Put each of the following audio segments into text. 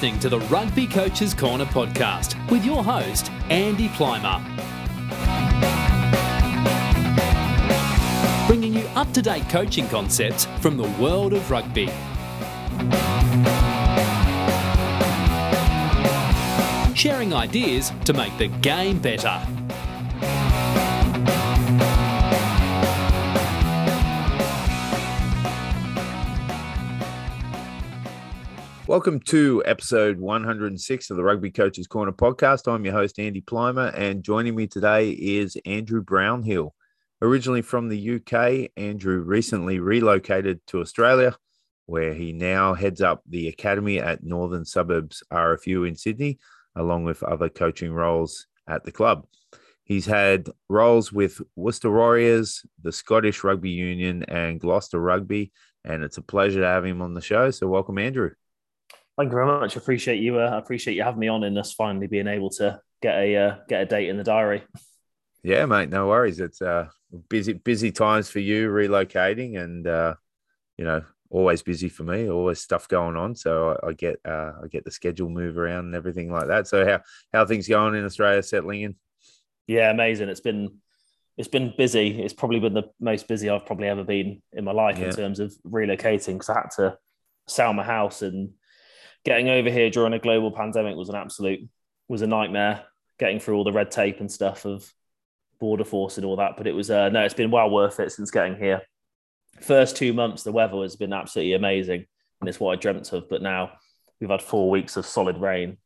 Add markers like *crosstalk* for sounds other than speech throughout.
listening to the Rugby Coaches Corner podcast with your host, Andy Plimer. Bringing you up to date coaching concepts from the world of rugby. Sharing ideas to make the game better. Welcome to episode 106 of the Rugby Coaches Corner podcast. I'm your host, Andy Plimer, and joining me today is Andrew Brownhill. Originally from the UK, Andrew recently relocated to Australia, where he now heads up the academy at Northern Suburbs RFU in Sydney, along with other coaching roles at the club. He's had roles with Worcester Warriors, the Scottish Rugby Union, and Gloucester Rugby, and it's a pleasure to have him on the show. So, welcome, Andrew. Thank you very much. Appreciate you. Uh, appreciate you having me on and us finally being able to get a uh, get a date in the diary. Yeah, mate. No worries. It's uh, busy busy times for you relocating, and uh, you know, always busy for me. Always stuff going on, so I, I get uh, I get the schedule move around and everything like that. So how how things going in Australia? Settling in? Yeah, amazing. It's been it's been busy. It's probably been the most busy I've probably ever been in my life yeah. in terms of relocating because I had to sell my house and getting over here during a global pandemic was an absolute was a nightmare. Getting through all the red tape and stuff of border force and all that, but it was uh, no, it's been well worth it since getting here. First two months, the weather has been absolutely amazing, and it's what I dreamt of. But now we've had four weeks of solid rain,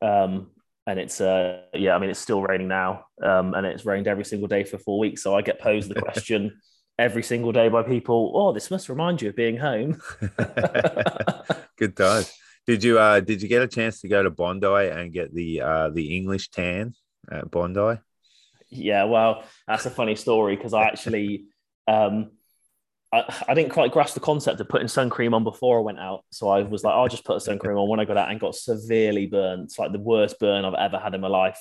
um, and it's uh, yeah, I mean it's still raining now, um, and it's rained every single day for four weeks. So I get posed the question *laughs* every single day by people, "Oh, this must remind you of being home." *laughs* Good times. Did you uh did you get a chance to go to Bondi and get the uh the English tan at Bondi? Yeah, well, that's a funny story because I actually *laughs* um I, I didn't quite grasp the concept of putting sun cream on before I went out. So I was like, I'll just put a sun cream on when I got out and got severely burnt. It's like the worst burn I've ever had in my life.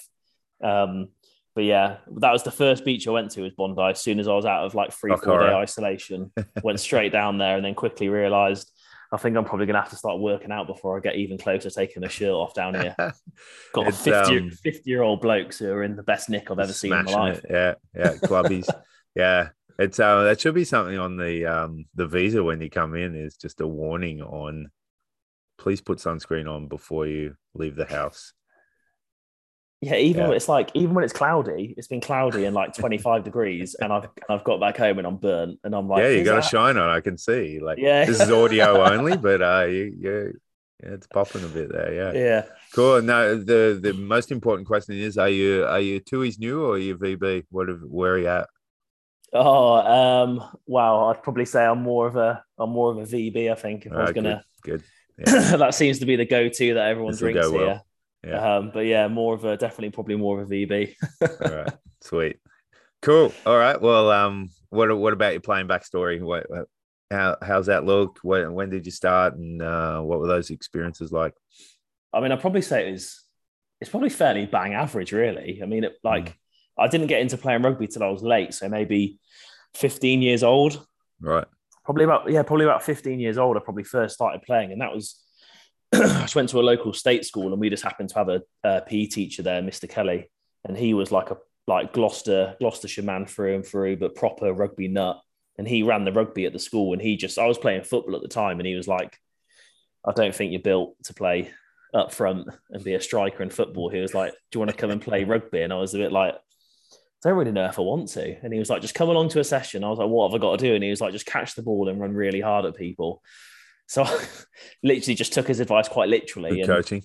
Um, but yeah, that was the first beach I went to was Bondi. As soon as I was out of like three, four day isolation, *laughs* went straight down there and then quickly realized I think I'm probably going to have to start working out before I get even closer taking the shirt off down here. *laughs* Got 50, um, 50 year old blokes who are in the best nick I've ever seen in my life. It. Yeah, yeah, *laughs* clubbies. yeah, it's uh, that should be something on the um the visa when you come in. Is just a warning on, please put sunscreen on before you leave the house. Yeah, even yeah. when it's like even when it's cloudy, it's been cloudy and like 25 degrees, and I've I've got back home and I'm burnt, and I'm like, yeah, you got that... a shine on. I can see. Like, yeah, this is audio only, but uh, you, you, yeah, it's popping a bit there. Yeah, *laughs* yeah, cool. No, the the most important question is: Are you are you Tooheys New or are you VB? What where are you at? Oh, um, wow. I'd probably say I'm more of a I'm more of a VB. I think if I was gonna good. *coughs* Yeah. that seems to be the go-to that everyone this drinks here. Well. Yeah. Um, but yeah, more of a definitely probably more of a VB. All right. Sweet. Cool. All right. Well, um, what what about your playing backstory? What, what how how's that look? When when did you start, and uh, what were those experiences like? I mean, I'd probably say it was it's probably fairly bang average, really. I mean, it, like mm. I didn't get into playing rugby till I was late, so maybe 15 years old. Right. Probably about yeah, probably about 15 years old. I probably first started playing, and that was *clears throat* I just went to a local state school and we just happened to have a, a PE teacher there, Mr. Kelly, and he was like a like Gloucester Gloucestershire man through and through, but proper rugby nut. And he ran the rugby at the school, and he just I was playing football at the time, and he was like, "I don't think you're built to play up front and be a striker in football." He was like, "Do you want to come and play rugby?" And I was a bit like, I don't really know if I want to. And he was like, just come along to a session. I was like, what have I got to do? And he was like, just catch the ball and run really hard at people. So I *laughs* literally just took his advice quite literally. and, coaching.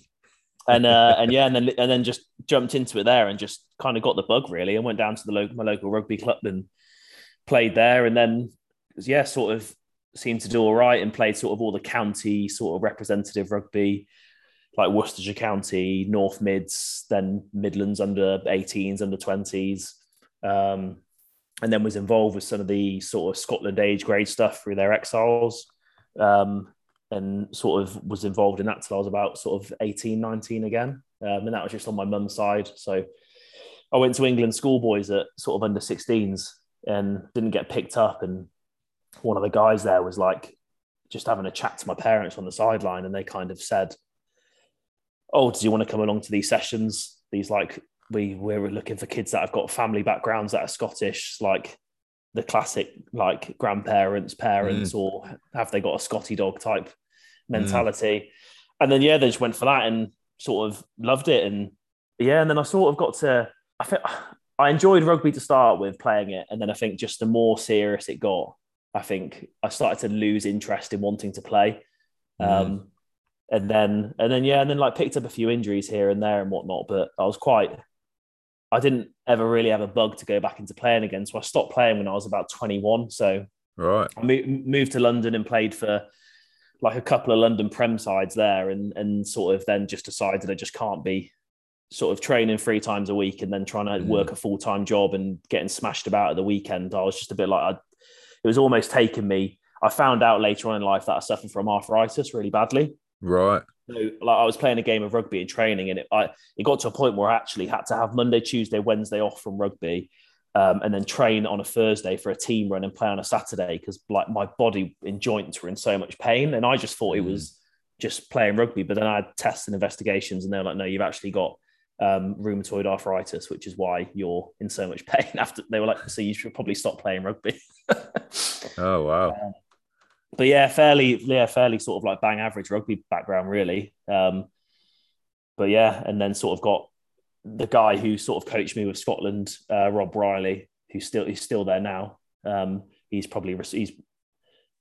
and uh, and yeah, and then and then just jumped into it there and just kind of got the bug really, and went down to the local my local rugby club and played there, and then yeah, sort of seemed to do all right and played sort of all the county sort of representative rugby, like Worcestershire County, North Mids, then Midlands under 18s, under 20s. Um, and then was involved with some of the sort of Scotland age grade stuff through their exiles um, and sort of was involved in that till I was about sort of 18, 19 again. Um, and that was just on my mum's side. So I went to England schoolboys at sort of under 16s and didn't get picked up. And one of the guys there was like just having a chat to my parents on the sideline, and they kind of said, oh, do you want to come along to these sessions? These like we we're looking for kids that have got family backgrounds that are Scottish, like the classic like grandparents, parents, mm. or have they got a Scotty dog type mentality? Mm. And then yeah, they just went for that and sort of loved it. And yeah, and then I sort of got to I think I enjoyed rugby to start with playing it, and then I think just the more serious it got, I think I started to lose interest in wanting to play. Mm. Um, and then and then yeah, and then like picked up a few injuries here and there and whatnot. But I was quite I didn't ever really have a bug to go back into playing again. So I stopped playing when I was about 21. So right, I moved to London and played for like a couple of London Prem sides there, and and sort of then just decided I just can't be sort of training three times a week and then trying to mm. work a full time job and getting smashed about at the weekend. I was just a bit like I, it was almost taking me. I found out later on in life that I suffered from arthritis really badly. Right. So, like I was playing a game of rugby and training, and it I, it got to a point where I actually had to have Monday, Tuesday, Wednesday off from rugby, um, and then train on a Thursday for a team run and play on a Saturday because like my body and joints were in so much pain, and I just thought it mm. was just playing rugby. But then I had tests and investigations, and they're like, no, you've actually got um, rheumatoid arthritis, which is why you're in so much *laughs* pain. After they were like, so you should probably stop playing rugby. *laughs* oh wow. Um, but yeah, fairly, yeah, fairly sort of like bang average rugby background, really. Um, but yeah, and then sort of got the guy who sort of coached me with Scotland, uh, Rob Riley, who's still he's still there now. Um, he's probably he's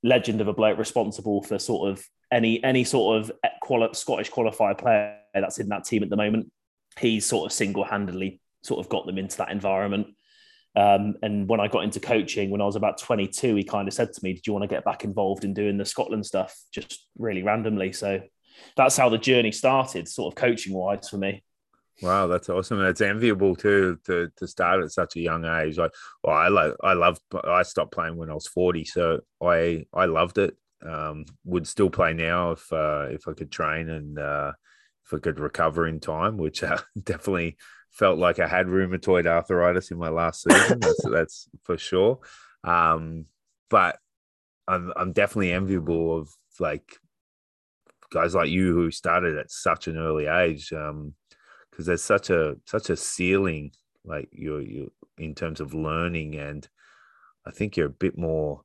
legend of a bloke responsible for sort of any any sort of quali- Scottish qualifier player that's in that team at the moment. He's sort of single handedly sort of got them into that environment. Um, and when I got into coaching when I was about 22, he kind of said to me, Did you want to get back involved in doing the Scotland stuff? Just really randomly. So that's how the journey started, sort of coaching wise for me. Wow, that's awesome. And it's enviable too to to start at such a young age. Like, well, I like I loved I stopped playing when I was 40, so I I loved it. Um, would still play now if uh, if I could train and uh, if I could recover in time, which uh, *laughs* definitely felt like I had rheumatoid arthritis in my last season. that's, *laughs* that's for sure. Um, but I'm I'm definitely enviable of like guys like you who started at such an early age. Um, because there's such a such a ceiling like you're you in terms of learning and I think you're a bit more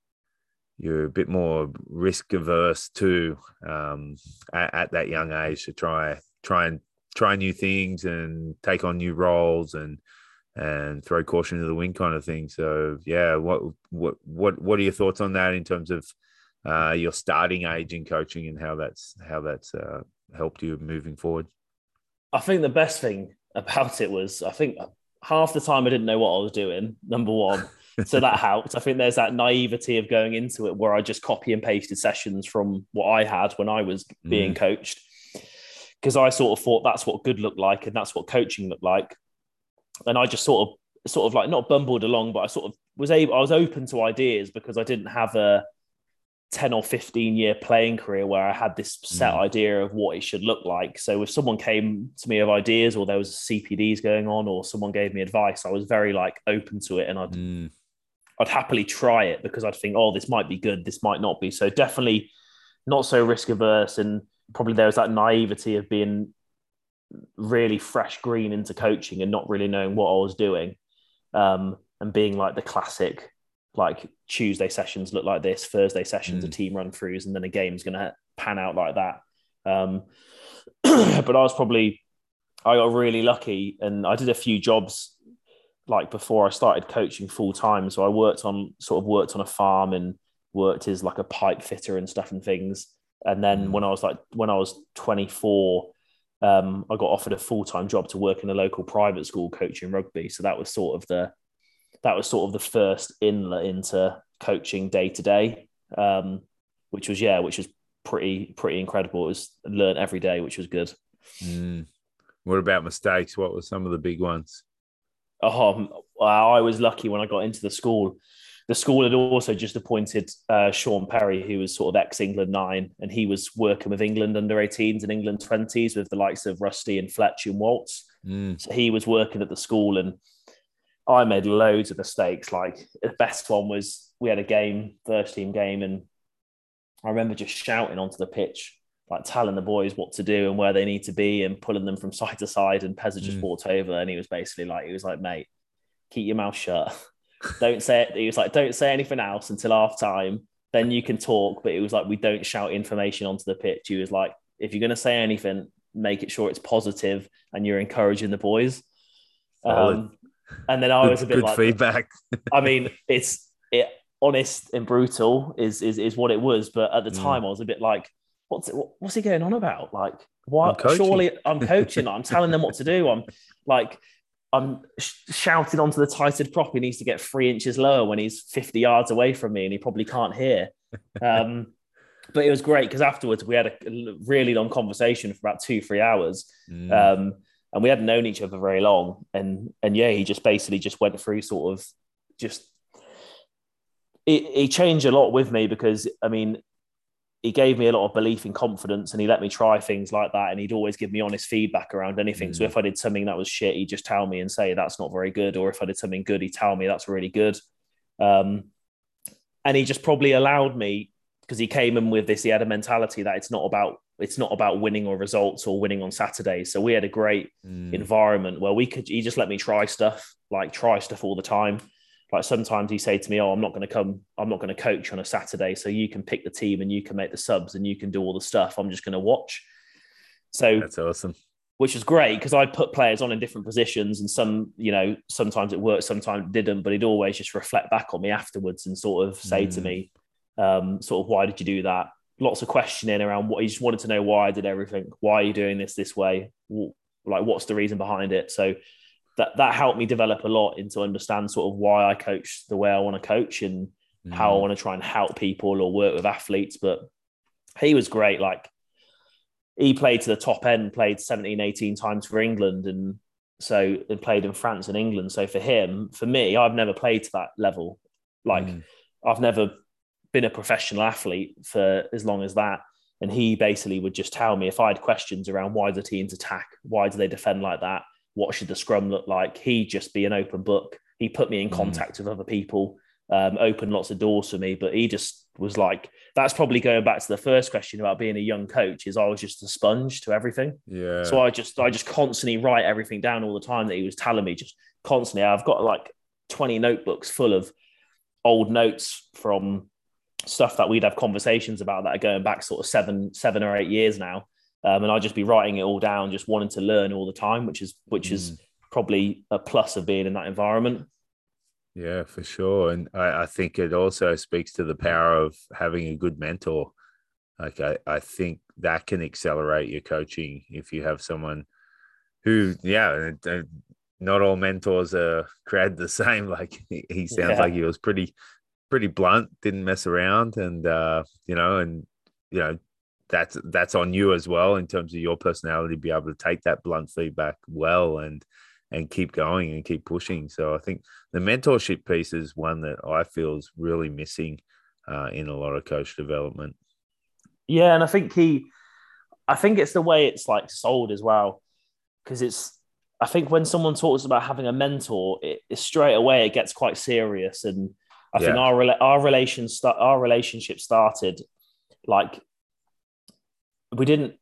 you're a bit more risk averse too um, at, at, that young age to try try and try new things and take on new roles and and throw caution to the wind kind of thing. So yeah, what what what what are your thoughts on that in terms of uh, your starting age in coaching and how that's how that's uh, helped you moving forward? I think the best thing about it was I think half the time I didn't know what I was doing. Number one. *laughs* so that helped. I think there's that naivety of going into it where I just copy and pasted sessions from what I had when I was being mm. coached because I sort of thought that's what good looked like and that's what coaching looked like. And I just sort of sort of like not bumbled along, but I sort of was able I was open to ideas because I didn't have a 10 or 15 year playing career where I had this set mm. idea of what it should look like. So if someone came to me of ideas or there was CPDs going on or someone gave me advice, I was very like open to it and I'd mm. I'd happily try it because I'd think, oh, this might be good, this might not be. So definitely not so risk averse and probably there was that naivety of being really fresh green into coaching and not really knowing what I was doing. Um, and being like the classic, like Tuesday sessions look like this, Thursday sessions mm. are team run throughs, and then a game's going to pan out like that. Um, *clears throat* but I was probably, I got really lucky and I did a few jobs like before I started coaching full time. So I worked on sort of worked on a farm and worked as like a pipe fitter and stuff and things. And then mm. when I was like when I was 24, um, I got offered a full time job to work in a local private school coaching rugby. So that was sort of the that was sort of the first inlet into coaching day to day, um, which was yeah, which was pretty pretty incredible. It was learned every day, which was good. Mm. What about mistakes? What were some of the big ones? Oh, I was lucky when I got into the school the school had also just appointed uh, Shaun Perry, who was sort of ex England nine, and he was working with England under 18s and England 20s with the likes of Rusty and Fletch and Waltz. Mm. So he was working at the school, and I made loads of mistakes. Like the best one was we had a game, first team game, and I remember just shouting onto the pitch like telling the boys what to do and where they need to be and pulling them from side to side. And Pezza just Mm. walked over and he was basically like, he was like, mate, keep your mouth shut. *laughs* don't say it. He was like, don't say anything else until half time. Then you can talk. But it was like, we don't shout information onto the pitch. He was like, if you're going to say anything, make it sure it's positive and you're encouraging the boys. Um, and then I was a bit good like, feedback. I mean, it's it honest and brutal is is is what it was. But at the Mm. time, I was a bit like, what's it, what's he going on about? Like, why? I'm surely I'm coaching. I'm telling them what to do. I'm like, I'm sh- shouting onto the tighthead prop. He needs to get three inches lower when he's 50 yards away from me, and he probably can't hear. *laughs* Um, but it was great because afterwards we had a really long conversation for about two, three hours. Mm. Um, and we hadn't known each other very long. And and yeah, he just basically just went through sort of just it, he changed a lot with me because I mean, he gave me a lot of belief and confidence and he let me try things like that. And he'd always give me honest feedback around anything. So Mm. if I did something that was shit, he'd just tell me and say that's not very good. Or if I did something good, he'd tell me that's really good. Um, and he just probably allowed me because he came in with this, he had a mentality that it's not about it's not about winning or results or winning on Saturdays. So we had a great Mm. environment where we could he just let me try stuff like try stuff all the time like sometimes he say to me oh i'm not going to come i'm not going to coach on a saturday so you can pick the team and you can make the subs and you can do all the stuff. I'm just going to watch. So That's awesome. which was great because i put players on in different positions and some you know sometimes it worked sometimes it didn't but he'd always just reflect back on me afterwards and sort of say to Mm. me um, sort of why did you do that? Lots of questioning around what he just wanted to know why i did everything why are you doing this this way? Like what's the reason behind it? So that that helped me develop a lot into understand sort of why i coach the way i want to coach and how I Mm. want to try and help people or work with athletes. But he was great. Like he played to the top end, played 17, 18 times for England and so and played in France and England. So for him, for me, I've never played to that level. Like Mm. I've never been a professional athlete for as long as that. And he basically would just tell me if I had questions around why do teams attack, why do they defend like that, what should the scrum look like, he'd just be an open book. He put me in Mm. contact with other people, um, opened lots of doors for me. But he just was like, that's probably going back to the first question about being a young coach. Is I was just a sponge to everything. Yeah. So I just I just constantly write everything down all the time that he was telling me, just constantly. I've got like 20 notebooks full of old notes from stuff that we'd have conversations about that are going back sort of seven, seven or eight years now. Um, and I'd just be writing it all down, just wanting to learn all the time, which is which is Mm. probably a plus of being in that environment. Yeah, for sure. And I, I think it also speaks to the power of having a good mentor. Like I, I think that can accelerate your coaching if you have someone who, yeah, not all mentors are *laughs* created the same. Like he, he sounds Yeah. like he was pretty, pretty blunt, didn't mess around, and uh, you know, and you know, that's that's on you as well in terms of your personality, to be able to take that blunt feedback well and and keep going and keep pushing. So I think the mentorship piece is one that I feel is really missing uh, in a lot of coach development. Yeah, and I think he, I think it's the way it's like sold as well, because it's. I think when someone talks about having a mentor, it, it straight away it gets quite serious, and I think our our relation our relationship started like we didn't.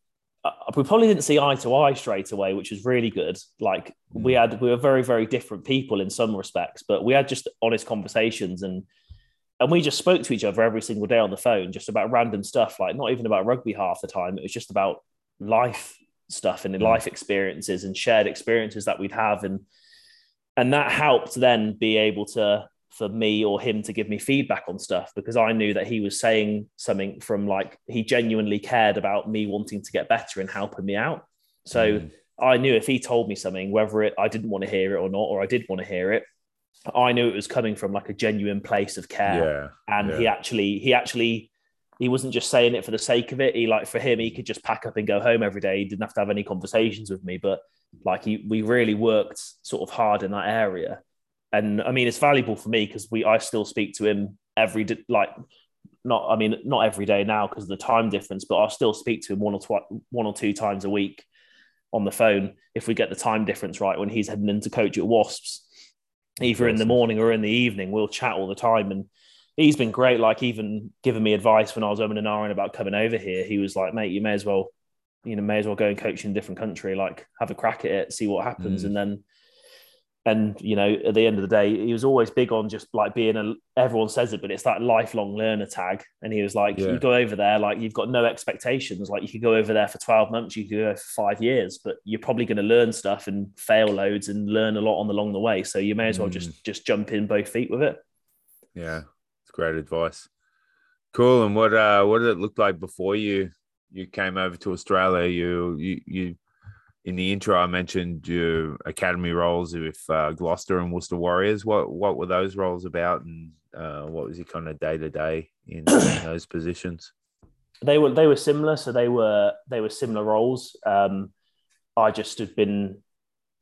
Uh, we probably didn't see eye to eye straight away, which was really good. Like we had, we were very, very different people in some respects, but we had just honest conversations and and we just spoke to each other every single day on the phone, just about random stuff, like not even about rugby half the time. It was just about life stuff and Mm. life experiences and shared experiences that we'd have. And and that helped then be able to for me or him to give me feedback on stuff because I knew that he was saying something from like he genuinely cared about me wanting to get better and helping me out. So Mm. I knew if he told me something, whether it I didn't want to hear it or not, or I did want to hear it, I knew it was coming from like a genuine place of care. yeah, And yeah. he actually, he actually, he wasn't just saying it for the sake of it. He like for him, he could just pack up and go home every day. He didn't have to have any conversations with me, but like he, we really worked sort of hard in that area. And I mean, it's valuable for me because we, I still speak to him every day, like not, I mean, not every day now because of the time difference, but I'll still speak to him one or twice, one or two times a week on the phone if we get the time difference right when he's heading into coach at Wasps, either in the morning or in the evening. We'll chat all the time, and he's been great. Like even giving me advice when I was over and ahhing about coming over here. He was like, "Mate, you may as well, you know, may as well go and coach in a different country. Like have a crack at it, see what happens, Mm. and then." And you know, at the end of the day, he was always big on just like being a. Everyone says it, but it's that lifelong learner tag. And he was like, Yeah. "You go over there, like you've got no expectations. Like you could go over there for twelve months, you could go for five years, but you're probably going to learn stuff and fail loads and learn a lot on the along the way. So you may as well Mm. just just jump in both feet with it." Yeah, it's great advice. Cool. And what uh what did it look like before you you came over to Australia? You you you in the intro I mentioned your academy roles with uh, Gloucester and Worcester Warriors. What what were those roles about, and uh, what was your kind of day to day in *clears throat* those positions? they were they were similar so they were they were similar roles um i just had been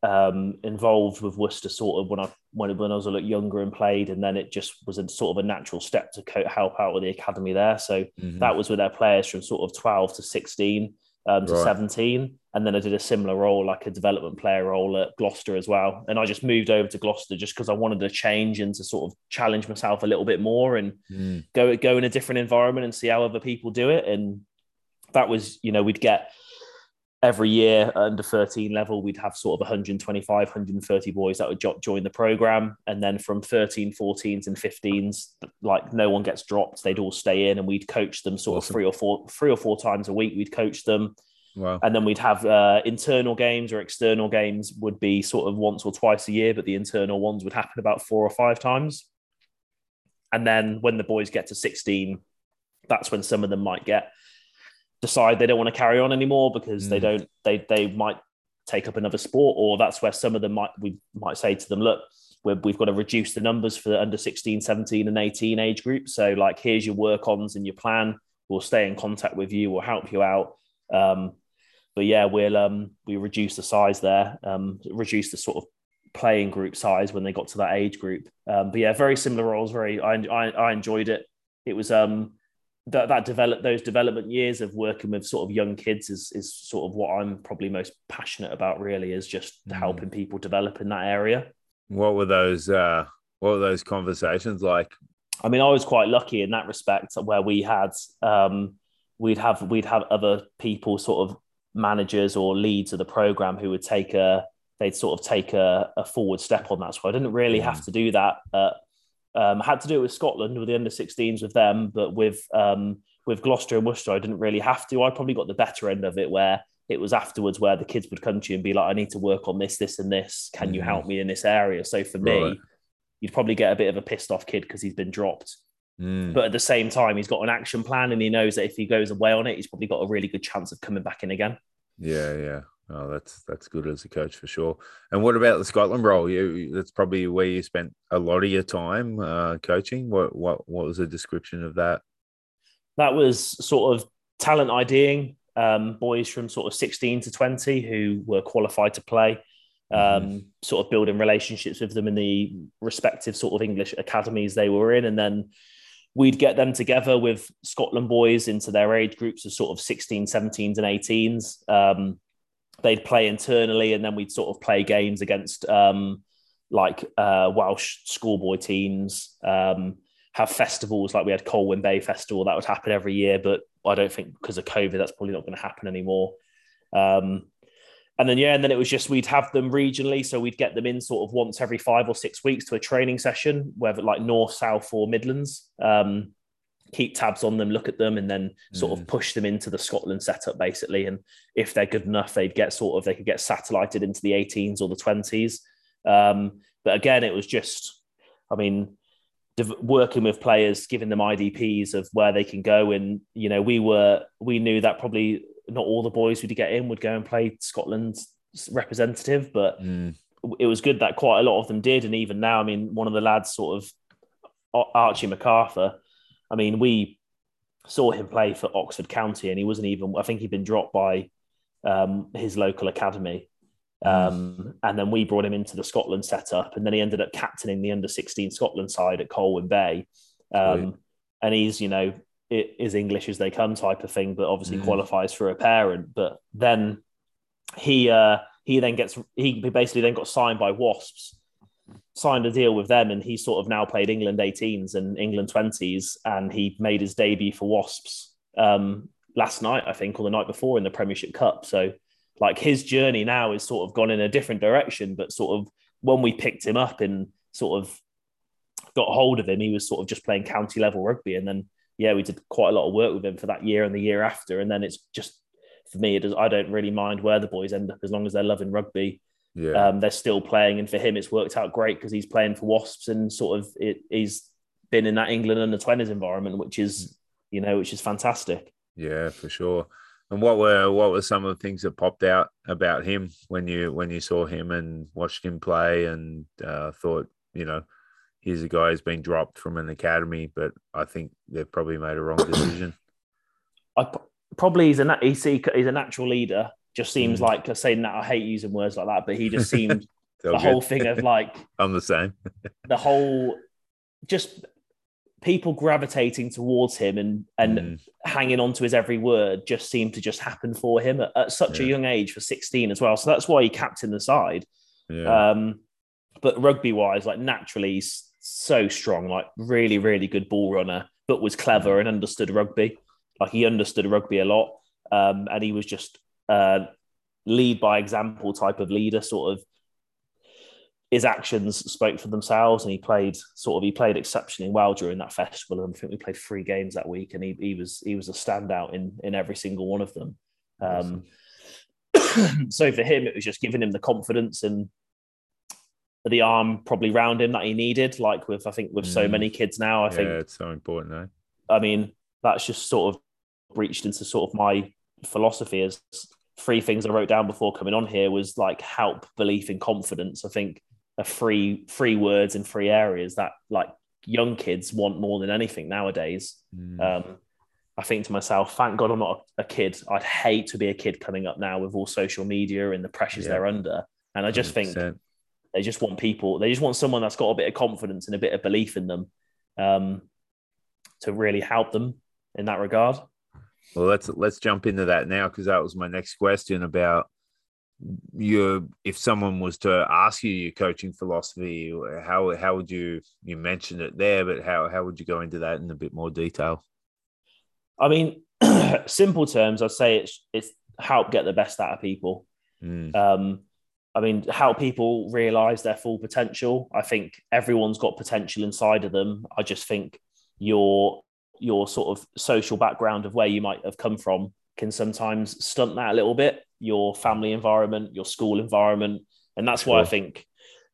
um involved with worcester sort of when i when, when i was a little younger and played and then it just was a sort of a natural step to co- help out with the academy there so Mhm. that was with their players from sort of 12 to 16 um, to Right. 17 and then i did a similar role like a development player role at gloucester as well and i just moved over to gloucester just because i wanted to change and to sort of challenge myself a little bit more and Mm, go go in a different environment and see how other people do it. And that was, you know, we'd get every year under 13 level, we'd have sort of 125, 130 boys that would jo- join the program. And then from 13, 14s and 15s, like no one gets dropped. They'd all stay in and we'd coach them sort Awesome. of three or four, three or four times a week. We'd coach them. wow. And then we'd have uh, internal games or external games would be sort of once or twice a year, but the internal ones would happen about four or five times. And then when the boys get to 16, that's when some of them might get decide they don't want to carry on anymore because they Mm. don't they they might take up another sport or that's where some of them might we might say to them look we're, we've got to reduce the numbers for the under 16 17 and 18 age group. So like here's your work ons and your plan. We'll stay in contact with you. We'll help you out. Um, but yeah we'll um, we reduce the size there um, reduce the sort of playing group size when they got to that age group. Um, but yeah very similar roles very I, I, I enjoyed it. It was um that that develop those development years of working with sort of young kids is is sort of what I'm probably most passionate about. Really, is just Mm. helping people develop in that area. What were those uh what were those conversations like? I mean, I was quite lucky in that respect, where we had um, we'd have we'd have other people, sort of managers or leads of the program, who would take a they'd sort of take a, a forward step on that. So I didn't really have Mm. to do that. Uh, um, I had to do it with Scotland with the under 16s with them, but with um, with Gloucester and Worcester, I didn't really have to. I probably got the better end of it, where it was afterwards where the kids would come to you and be like, "I need to work on this, this, and this. Can you Mhm. help me in this area?" So for me, Right. you'd probably get a bit of a pissed off kid because he's been dropped. Mm, But at the same time, he's got an action plan and he knows that if he goes away on it, he's probably got a really good chance of coming back in again. yeah, yeah. Oh, that's that's good as a coach for sure. And what about the Scotland role? You that's probably where you spent a lot of your time uh, coaching. What what what was the description of that? That was sort of talent IDing um, boys from sort of 16 to 20 who were qualified to play, um, sort of building relationships with them in the respective sort of English academies they were in. And then we'd get them together with Scotland boys into their age groups of sort of 16, 17s, and 18s. Um, they'd play internally, and then we'd sort of play games against um, like uh, Welsh schoolboy teams. Um, have festivals like we had Colwyn Bay Festival that would happen every year, but I don't think because of COVID that's probably not going to happen anymore. Um, and then yeah, and then it was just we'd have them regionally, so we'd get them in sort of once every five or six weeks to a training session, whether like North, South, or Midlands. Um, keep tabs on them, look at them, and then sort Mm. of push them into the Scotland setup basically. And if they're good enough, they'd get sort of they could get satellited into the 18s or the 20s. Um, but again, it was just, I mean, working with players, giving them IDPs of where they can go, and you know, we were we knew that probably not all the boys we'd get in would go and play Scotland's representative, but Mm, it was good that quite a lot of them did. And even now, I mean, one of the lads, sort of Archie MacArthur, I mean, we saw him play for Oxford County, and he wasn't even. I think he'd been dropped by um, his local academy. Um, and then we brought him into the Scotland setup, and then he ended up captaining the under 16 Scotland side at Colwyn Bay. Um, and he's, you know, it is English as they come type of thing, but obviously Mm. qualifies for a parent. But then he uh, he then gets he basically then got signed by Wasps signed a deal with them, and he sort of now played England 18s and England 20s, and he made his debut for Wasps um, last night, I think, or the night before in the Premiership Cup. So, like his journey now is sort of gone in a different direction, but sort of when we picked him up and sort of got hold of him, he was sort of just playing county level rugby, and then yeah, we did quite a lot of work with him for that year and the year after, and then it's just for me, it does. I don't really mind where the boys end up as long as they're loving rugby. Yeah. Um, they're still playing, and for him, it's worked out great because he's playing for Wasps and sort of it, he's been in that England under twenties environment, which is you know, which is fantastic. Yeah, for sure. And what were what were some of the things that popped out about him when you when you saw him and watched him play and uh, thought, you know, here's a guy who's been dropped from an academy, but I think they've probably made a wrong *coughs* decision. I probably he's a he's, he's a natural leader. Just seems mm. like saying that I hate using words like that, but he just seemed *laughs* the good. whole thing of like *laughs* I'm the same. *laughs* the whole just people gravitating towards him and and mm. hanging on to his every word just seemed to just happen for him at, at such yeah. a young age for 16 as well. So that's why he captained the side. Yeah. Um, but rugby wise, like naturally, he's so strong, like really, really good ball runner, but was clever mm. and understood rugby. Like he understood rugby a lot. Um, and he was just uh, lead by example type of leader, sort of his actions spoke for themselves and he played sort of he played exceptionally well during that festival and I think we played three games that week and he, he was he was a standout in in every single one of them um, *clears throat* so for him it was just giving him the confidence and the arm probably round him that he needed like with I think with so mm. many kids now I yeah, think it's so important eh? I mean that's just sort of reached into sort of my philosophy as three things I wrote down before coming on here was like help belief and confidence I think are free free words in free areas that like young kids want more than anything nowadays. Mm. Um, I think to myself, thank God I'm not a kid. I'd hate to be a kid coming up now with all social media and the pressures yeah. they're under. And I just 100%. think they just want people, they just want someone that's got a bit of confidence and a bit of belief in them um, to really help them in that regard. Well, let's let's jump into that now because that was my next question about your if someone was to ask you your coaching philosophy how how would you you mentioned it there but how how would you go into that in a bit more detail? I mean *clears throat* simple terms i'd say it's it's help get the best out of people. Mm. um i mean help people realize their full potential i think everyone's got potential inside of them. I just think your your sort of social background of where you might have come from can sometimes stunt that a little bit your family environment, your school environment. And that's why I think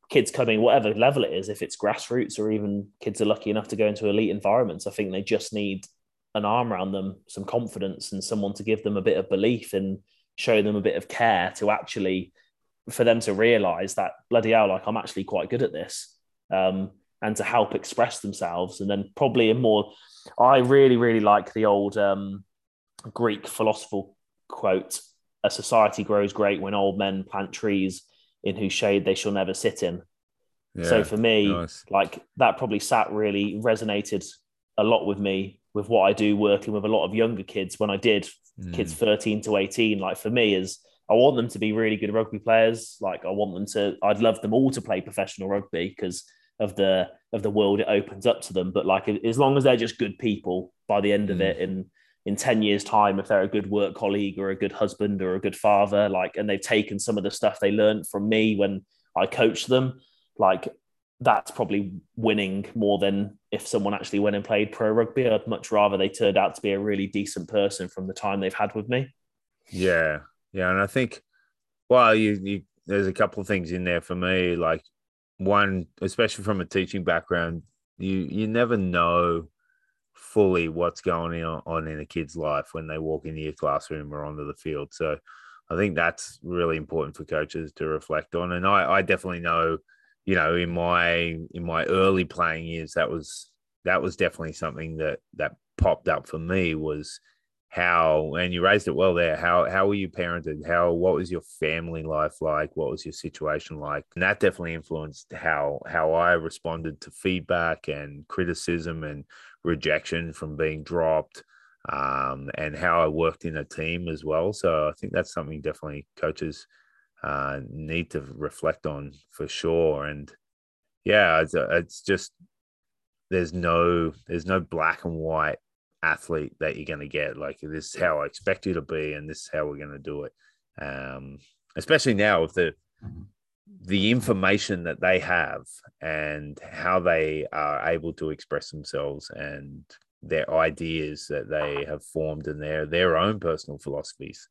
kids coming, whatever level it is, if it's grassroots or even kids are lucky enough to go into elite environments, I think they just need an arm around them, some confidence, and someone to give them a bit of belief and show them a bit of care to actually for them to realize that bloody hell, like I'm actually quite good at this. Um, and to help express themselves. And then probably a more, I really, really like the old um, Greek philosophical quote a society grows great when old men plant trees in whose shade they shall never sit in. Yeah, so for me, nice. like that probably sat really resonated a lot with me with what I do working with a lot of younger kids when I did mm. kids 13 to 18. Like for me is I want them to be really good rugby players. Like I want them to, I'd love them all to play professional rugby because of the of the world it opens up to them. But like as long as they're just good people by the end mm. of it and in 10 years time if they're a good work colleague or a good husband or a good father like and they've taken some of the stuff they learned from me when i coached them like that's probably winning more than if someone actually went and played pro rugby i'd much rather they turned out to be a really decent person from the time they've had with me yeah yeah and i think well you, you there's a couple of things in there for me like one especially from a teaching background you you never know fully what's going on in a kid's life when they walk into your classroom or onto the field. So I think that's really important for coaches to reflect on. And I, I definitely know, you know, in my in my early playing years, that was that was definitely something that that popped up for me was how and you raised it well there how how were you parented? How what was your family life like? What was your situation like? And that definitely influenced how how i responded to feedback and criticism and rejection from being dropped um, and how i worked in a team as well. So i think that's something definitely coaches uh, need to reflect on for sure. And yeah, it's, it's just there's no there's no black and white athlete that you're going to get. Like this is how I expect you to be, and this is how we're going to do it. Um, especially now with the the information that they have and how they are able to express themselves and their ideas that they have formed and their their own personal philosophies.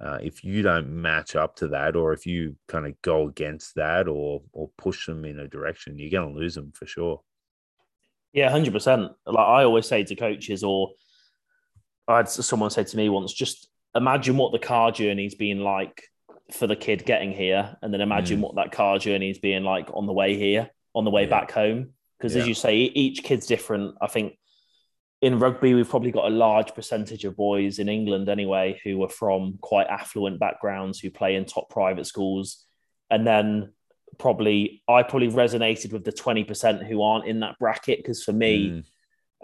Uh, if you don't match up to that, or if you kind of go against that, or or push them in a direction, you're going to lose them for sure. Yeah, hundred percent. Like I always say to coaches, or I had someone say to me once, just imagine what the car journey's been like for the kid getting here, and then imagine mm. what that car journey is being like on the way here, on the way yeah. back home. Because yeah. as you say, each kid's different. I think in rugby, we've probably got a large percentage of boys in England anyway who are from quite affluent backgrounds who play in top private schools, and then probably I probably resonated with the 20% who aren't in that bracket because for me, mm.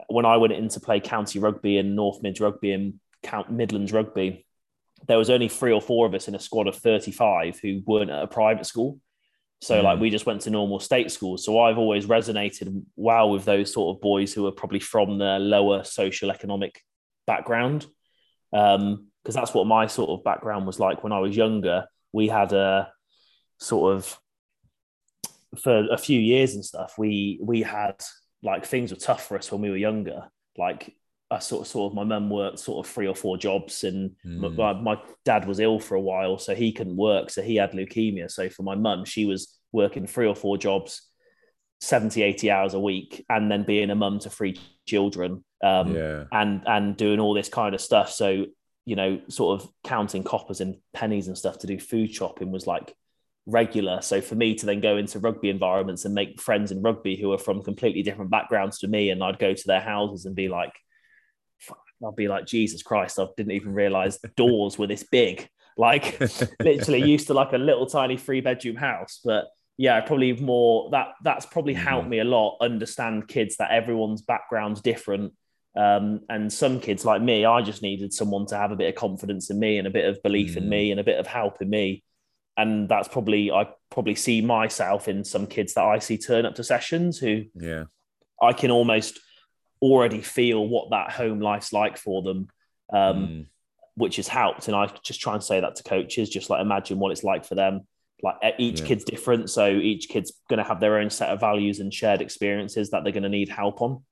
when I went into play county rugby and North Mids rugby and Count Midlands rugby, there was only three or four of us in a squad of 35 who weren't at a private school. So mm. like we just went to normal state schools. So I've always resonated well with those sort of boys who are probably from the lower social economic background. Um, because that's what my sort of background was like when I was younger. We had a sort of for a few years and stuff, we we had like things were tough for us when we were younger. Like I sort of sort of my mum worked sort of three or four jobs, and mm. my, my, dad was ill for a while, so he couldn't work. So he had leukemia. So for my mum, she was working three or four jobs, 70, 80 hours a week, and then being a mum to three children, um, yeah. and and doing all this kind of stuff. So you know, sort of counting coppers and pennies and stuff to do food shopping was like regular. So for me to then go into rugby environments and make friends in rugby who are from completely different backgrounds to me, and I'd go to their houses and be like, I'll be like, Jesus Christ, I didn't even realize the doors were this big. Like *laughs* literally used to like a little tiny three bedroom house. But yeah, probably more that that's probably mm-hmm. helped me a lot understand kids that everyone's background's different. Um, and some kids like me, I just needed someone to have a bit of confidence in me and a bit of belief mm. in me and a bit of help in me and that's probably I probably see myself in some kids that I see turn up to sessions who yeah. I can almost already feel what that home life's like for them um, mm. which has helped. And I just try and say that to coaches just like imagine what it's like for them. Like each yeah. kid's different so each kid's going to have their own set of values and shared experiences that they're going to need help on.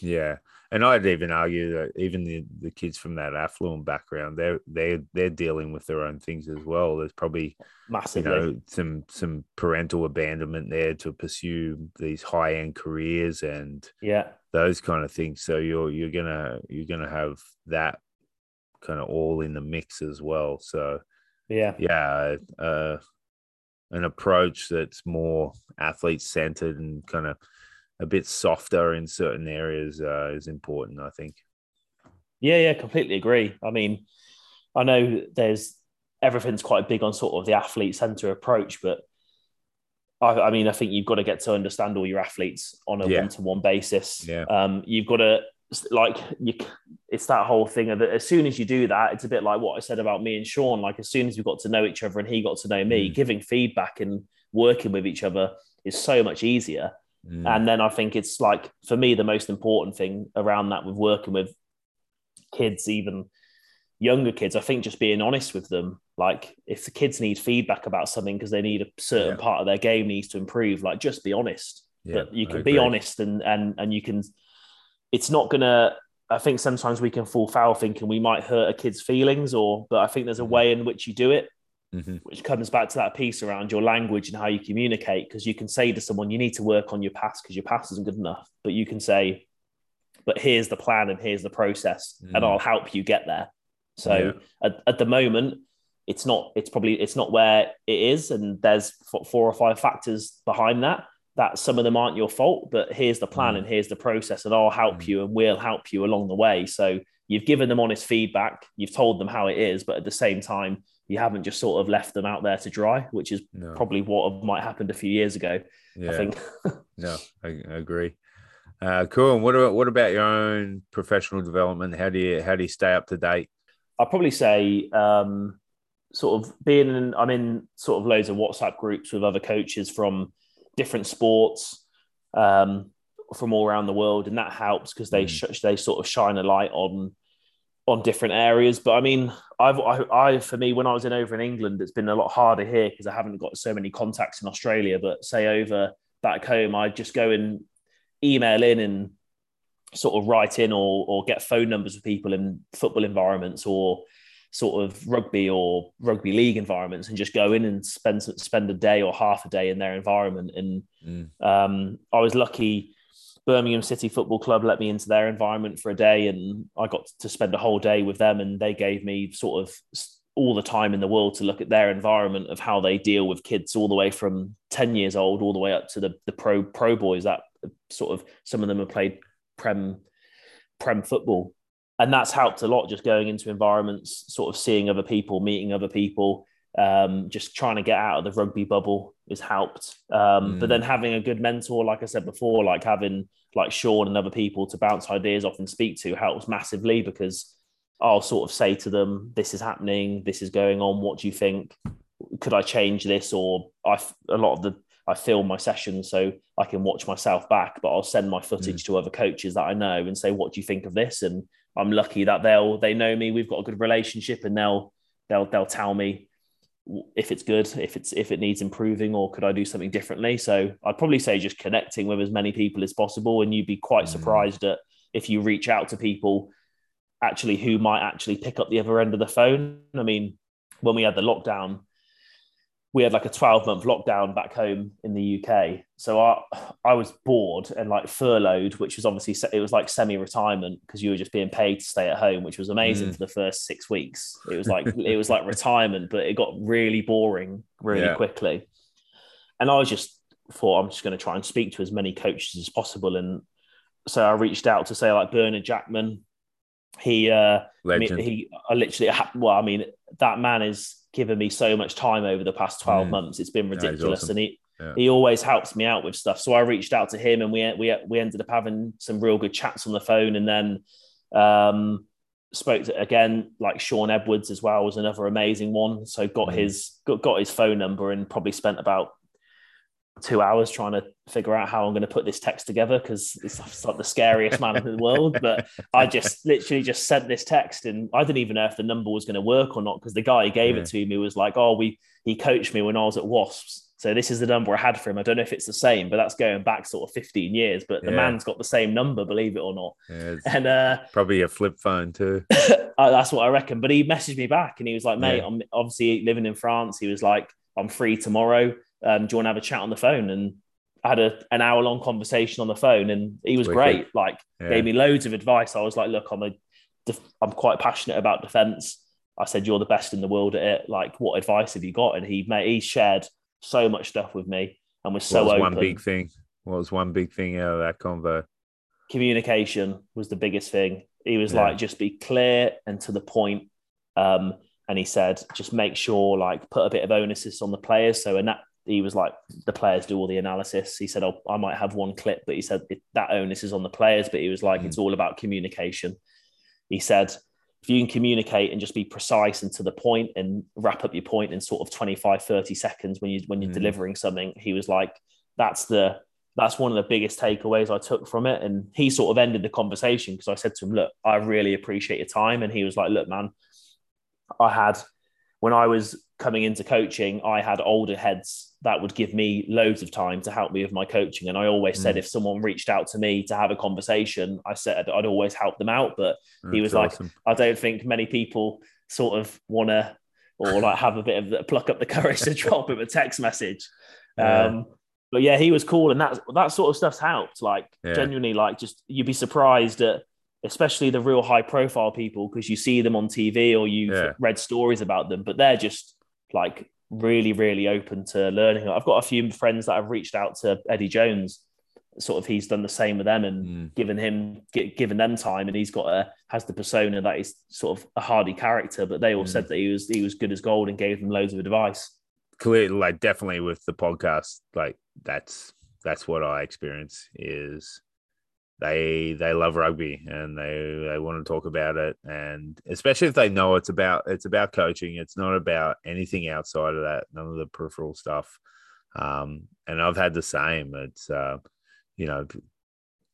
Yeah and I'd even argue that even the, the kids from that affluent background, they're they're they're dealing with their own things as well. There's probably massively you know, some some parental abandonment there to pursue these high end careers and yeah those kind of things. So you're you're gonna you're gonna have that kind of all in the mix as well. So yeah, yeah, uh, an approach that's more athlete centered and kind of a bit softer in certain areas uh, is important. I think. Yeah, yeah, completely agree. I mean, I know there's everything's quite big on sort of the athlete center approach, but I, I, mean, I think you've got to get to understand all your athletes on a one to one basis. Yeah. Um, you've got to like you. It's that whole thing of that. As soon as you do that, it's a bit like what I said about me and Shaun. Like as soon as we got to know each other and he got to know me, mm. giving feedback and working with each other is so much easier. Mm. And then I think it's like for me the most important thing around that with working with kids, even younger kids, I think just being honest with them. Like if the kids need feedback about something because they need a certain yeah. part of their game needs to improve, like just be honest. Yeah, but you can be honest and and and you can it's not gonna I think sometimes we can fall foul thinking we might hurt a kid's feelings or but I think there's a mm-hmm. way in which you do it mm-hmm. which comes back to that piece around your language and how you communicate. Because you can say to someone, you need to work on your past because your past isn't good enough. But you can say, but here's the plan and here's the process, mm. and I'll help you get there. So yeah. at, at the moment, it's not, it's probably, it's not where it is. And there's four or five factors behind that that some of them aren't your fault, but here's the plan mm. and here's the process, and I'll help mm. you and we'll help you along the way. So you've given them honest feedback, you've told them how it is, but at the same time, you haven't just sort of left them out there to dry, which is no. probably what might happened a few years ago. Yeah. I think. no, *laughs* I, I agree. Uh, cool. And what about what about your own professional development? How do you how do you stay up to date? I'll probably say um, sort of being in, I'm in sort of loads of WhatsApp groups with other coaches from different sports um, from all around the world, and that helps because they mm. sh- they sort of shine a light on on different areas. But I mean, I've I, I, for me when I was in over in England, it's been a lot harder here because I haven't got so many contacts in Australia. But say over back home, I just go and email in and sort of write in or or get phone numbers of people in football environments or sort of rugby or rugby league environments and just go in and spend spend a day or half a day in their environment. And mm. um, I was lucky Birmingham City Football Club let me into their environment for a day, and I got to spend a whole day with them, and they gave me sort of all the time in the world to look at their environment of how they deal with kids all the way from 10 years old all the way up to the, the pro pro boys that sort of some of them have played prem prem football. And that's helped a lot just going into environments sort of seeing other people meeting other people um, just trying to get out of the rugby bubble has helped. Um, mm. But then having a good mentor, like I said before, like having like Shaun and other people to bounce ideas off and speak to helps massively because I'll sort of say to them, "This is happening. This is going on. What do you think? Could I change this?" Or I a lot of the I film my sessions so I can watch myself back, but I'll send my footage mm. to other coaches that I know and say, "What do you think of this?" And I'm lucky that they'll they know me. We've got a good relationship, and they'll they'll they'll tell me if it's good, if it's if it needs improving, or could I do something differently? So I'd probably say just connecting with as many people as possible, and you'd be quite mm. surprised at if you reach out to people actually who might actually pick up the other end of the phone. I mean, when we had the lockdown, we had like a 12 month lockdown back home in the UK. So I, I was bored and like furloughed, which was obviously, it was like semi retirement because you were just being paid to stay at home, which was amazing mm. for the first six weeks. It was like, *laughs* it was like retirement, but it got really boring really yeah. quickly. And I was just thought, I'm just going to try and speak to as many coaches as possible. And so I reached out to say like Bernard Jackman. He, uh, Legend. he, I literally, well, I mean, that man is given me so much time over the past 12 mm. months. It's been ridiculous. Awesome. And he, yeah. he always helps me out with stuff. So I reached out to him and we, we, we ended up having some real good chats on the phone. And then um, spoke to, again, like Shaun Edwards as well was another amazing one. So got mm. his, got, got his phone number and probably spent about two hours trying to figure out how I'm going to put this text together because it's, like the scariest man in the world. But I just *laughs* literally just sent this text and I didn't even know if the number was going to work or not because the guy who gave yeah. it to me was like, "Oh, we he coached me when I was at Wasps." So this is the number I had for him. I don't know if it's the same, but that's going back sort of 15 years. But the yeah. man's got the same number, believe it or not. Yeah, and uh, probably a flip phone too. *laughs* that's what I reckon. But he messaged me back and he was like, "Mate, I'm obviously living in France." He was like, "I'm free tomorrow." Um, do you want to have a chat on the phone? And I had a, an hour long conversation on the phone, and he was great. Like yeah. gave me loads of advice. I was like, look, I'm a, I'm quite passionate about defense. I said, you're the best in the world at it. Like, what advice have you got? And he made, he shared so much stuff with me and was so what was one big thing. What was one big thing out of that convo? Communication was the biggest thing. He was yeah. like, just be clear and to the point. Um, and he said, just make sure, like, put a bit of onus on the players. So, and that he was like, the players do all the analysis. He said, oh, I might have one clip, but he said that onus is on the players. But he was like, mm. it's all about communication. He said, if you can communicate and just be precise and to the point and wrap up your point in sort of 25, 30 seconds when you when you're mm. delivering something, he was like, that's the that's one of the biggest takeaways I took from it. And he sort of ended the conversation because I said to him, Look, I really appreciate your time. And he was like, Look, man, I had when I was coming into coaching, I had older heads that would give me loads of time to help me with my coaching. And I always mm. said if someone reached out to me to have a conversation, I said I'd always help them out. But That's he was awesome. like, I don't think many people sort of want to or like have a bit of the, pluck up the courage to drop him a text message. *laughs* Yeah. Um, but yeah, he was cool, and that that sort of stuff's helped. Like yeah. genuinely, like just you'd be surprised at especially the real high profile people because you see them on TV or you've yeah. read stories about them, but they're just like really, really open to learning. I've got a few friends that have reached out to Eddie Jones. Sort of, he's done the same with them and mm. given him given them time, and he's got a has the persona that is sort of a hardy character. But they all mm. said that he was he was good as gold and gave them loads of advice. Clearly, like definitely with the podcast, like that's that's what I experience is they they love rugby and they they want to talk about it and especially if they know it's about it's about coaching it's not about anything outside of that none of the peripheral stuff Um, and I've had the same. It's uh, you know,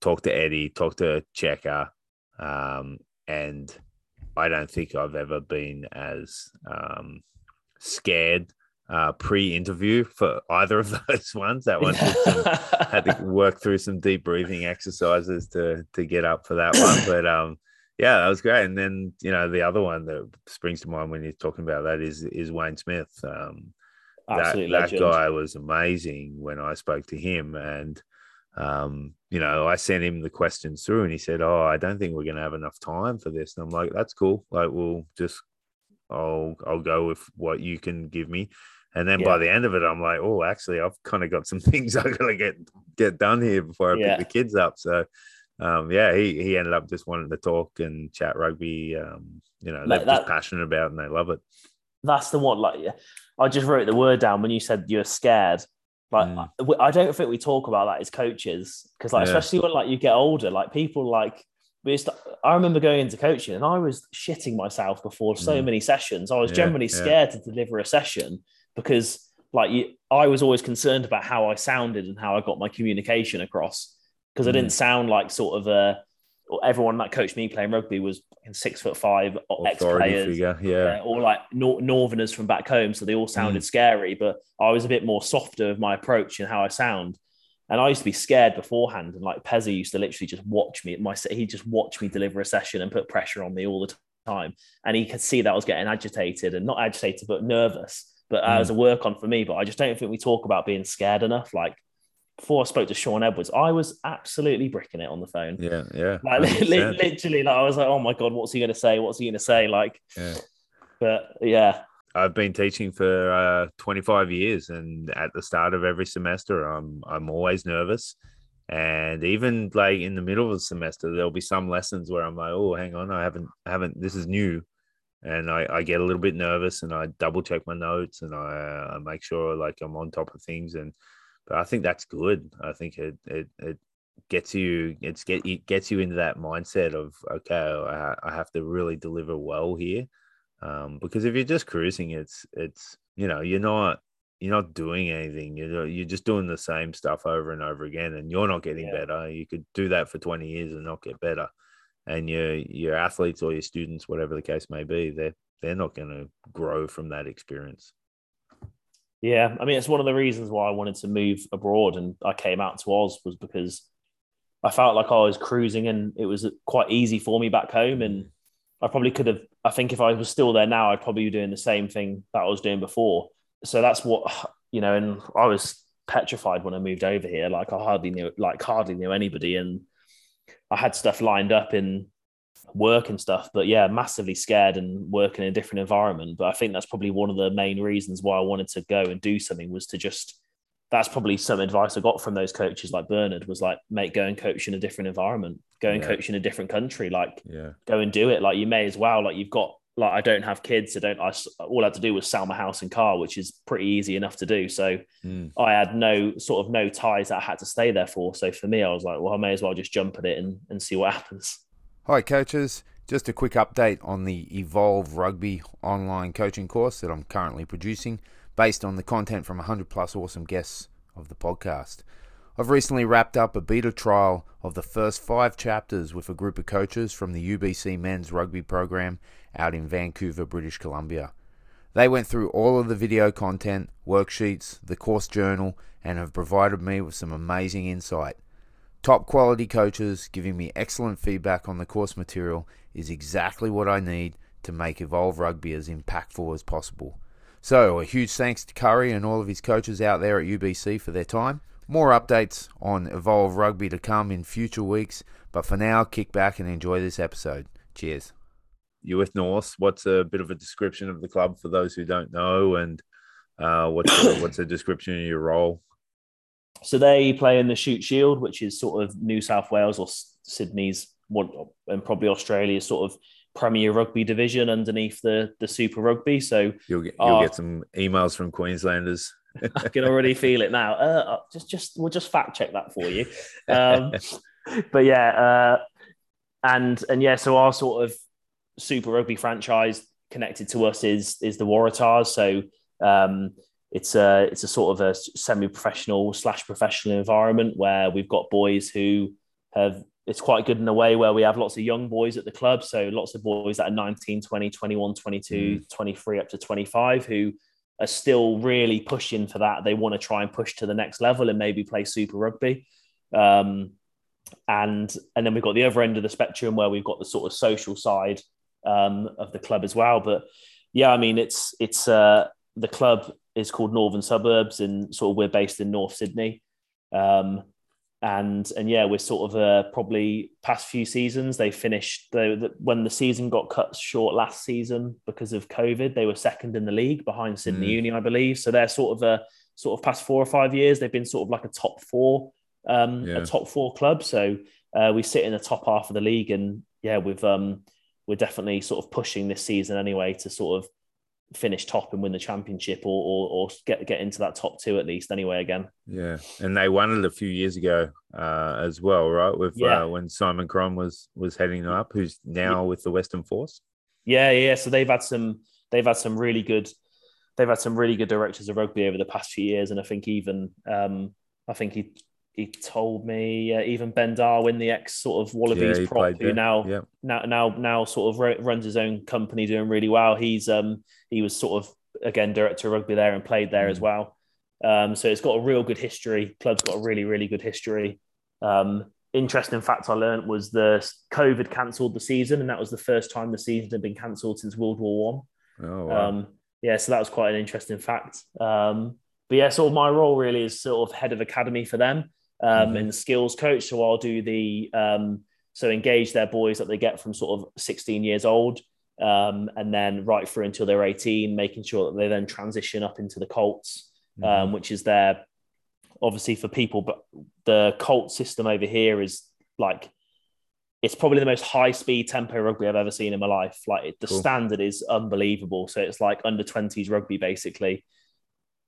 talk to Eddie, talk to Cheika, um, and I don't think I've ever been as um, scared uh, pre-interview for either of *laughs* those ones. That one some, *laughs* had to work through some deep breathing exercises to to get up for that one. But um, yeah, that was great. And then you know the other one that springs to mind when you're talking about that is is Wayne Smith. Um, that, that guy was amazing when I spoke to him, and um, you know, I sent him the questions through, and he said, "Oh, I don't think we're going to have enough time for this." And I'm like, "That's cool. Like, we'll just, I'll, I'll go with what you can give me." And then yeah. by the end of it, I'm like, "Oh, actually, I've kind of got some *laughs* things I got to get get done here before I yeah. pick the kids up." So, um, yeah, he he ended up just wanting to talk and chat rugby. Um, you know, they're that, just passionate about it and they love it. That's the one. Like, I just wrote the word down when you said you're scared. Like mm. I don't think we talk about that as coaches because like yeah. especially when like you get older, like people like I remember going into coaching and I was shitting myself before so mm. many sessions. I was yeah, generally scared yeah. to deliver a session because like you, I was always concerned about how I sounded and how I got my communication across because mm. I didn't mm. sound like sort of a everyone that coached me playing rugby was six foot five ex players, yeah, uh, or like nor- northerners from back home, so they all sounded mm. scary. But I was a bit more softer with my approach and how I sound. And I used to be scared beforehand, and like Pezza used to literally just watch me. My he just watched me deliver a session and put pressure on me all the time, and he could see that I was getting agitated and not agitated but nervous. But mm. as a work on for me, but I just don't think we talk about being scared enough. Like before I spoke to Shaun Edwards, I was absolutely bricking it on the phone. Yeah, yeah. *laughs* Like literally, like I was like, oh my god, what's he going to say? What's he going to say? Like, yeah. But yeah, I've been teaching for uh, 25 years, and at the start of every semester, I'm I'm always nervous. And even like in the middle of the semester, there'll be some lessons where I'm like, oh, hang on, I haven't haven't this is new, and I, I get a little bit nervous, and I double check my notes, and I, I make sure like I'm on top of things, and but I think that's good. I think it it, it gets you it's get it gets you into that mindset of okay, I, I have to really deliver well here, um, because if you're just cruising, it's it's you know you're not you're not doing anything. You're you're just doing the same stuff over and over again, and you're not getting yeah. better. You could do that for 20 years and not get better. And your your athletes or your students, whatever the case may be, they're they're not going to grow from that experience. Yeah, I mean, it's one of the reasons why I wanted to move abroad and I came out to Oz was because I felt like I was cruising and it was quite easy for me back home. And I probably could have, I think if I was still there now, I'd probably be doing the same thing that I was doing before. So that's what, you know, and I was petrified when I moved over here. Like I hardly knew, like hardly knew anybody. And I had stuff lined up in work and stuff. But yeah, massively scared and working in a different environment. But I think that's probably one of the main reasons why I wanted to go and do something was to just that's probably some advice I got from those coaches like Bernard was like, mate, go and coach in a different environment, go and yeah. coach in a different country, like yeah. go and do it. Like you may as well. Like you've got like I don't have kids, I don't. I all I had to do was sell my house and car, which is pretty easy enough to do. So mm. I had no sort of no ties that I had to stay there for. So for me, I was like, well, I may as well just jump at it and, and see what *laughs* happens. Hi, coaches. Just a quick update on the Evolve Rugby online coaching course that I'm currently producing based on the content from 100 plus awesome guests of the podcast. I've recently wrapped up a beta trial of the first five chapters with a group of coaches from the UBC men's rugby program out in Vancouver, British Columbia. They went through all of the video content, worksheets, the course journal, and have provided me with some amazing insight. Top quality coaches giving me excellent feedback on the course material is exactly what I need to make Evolve Rugby as impactful as possible. So, a huge thanks to Curry and all of his coaches out there at UBC for their time. More updates on Evolve Rugby to come in future weeks, but for now, kick back and enjoy this episode. Cheers. You're with North? What's a bit of a description of the club for those who don't know, and uh, what's a, *coughs* what's a description of your role? So they play in the Shute Shield, which is sort of New South Wales or Sydney's and probably Australia's sort of Premier Rugby division underneath the the Super Rugby. So you'll get you'll get some emails from Queenslanders. *laughs* I can already feel it now. Uh, uh, just just we'll just fact check that for you. Um, *laughs* but yeah, uh, and and yeah, so our sort of Super Rugby franchise connected to us is is the Waratahs. So um, it's a it's a sort of a semi-professional slash professional environment where we've got boys who have it's quite good in a way where we have lots of young boys at the club so lots of boys that are 19 20 21 22 mm. 23 up to 25 who are still really pushing for that they want to try and push to the next level and maybe play super rugby um, and and then we've got the other end of the spectrum where we've got the sort of social side um, of the club as well but yeah i mean it's it's uh, the club is called Northern Suburbs, and sort of we're based in North Sydney. Um, and and yeah, we're sort of uh, probably past few seasons they finished the, the, when the season got cut short last season because of COVID. They were second in the league behind Sydney mm. Uni, I believe. So they're sort of a sort of past four or five years they've been sort of like a top four, um, yeah. a top four club. So uh, we sit in the top half of the league, and yeah, we've um, we're definitely sort of pushing this season anyway to sort of finish top and win the championship or, or, or get get into that top two at least anyway again. Yeah, and they won it a few years ago uh, as well, right? With yeah. uh, when Simon Cron was was heading them up, who's now yeah. with the Western Force. Yeah, yeah. So they've had some they've had some really good they've had some really good directors of rugby over the past few years, and I think even um, I think he he told me uh, even Ben Darwin, the ex sort of Wallabies yeah, prop, who now, yeah. now now now sort of runs his own company, doing really well. He's um he was sort of again director of rugby there and played there mm. as well. Um, so it's got a real good history. Club's got a really really good history. Um, interesting fact I learned was the COVID cancelled the season, and that was the first time the season had been cancelled since World War One. Oh, wow. um, yeah, so that was quite an interesting fact. Um, but yeah, of my role really is sort of head of academy for them um, mm-hmm. and skills coach. So I'll do the um, so engage their boys that they get from sort of 16 years old, um, and then right through until they're 18, making sure that they then transition up into the Colts, um, mm-hmm. which is their obviously for people, but the Colt system over here is like it's probably the most high speed tempo rugby I've ever seen in my life. Like the cool. standard is unbelievable. So it's like under 20s rugby basically.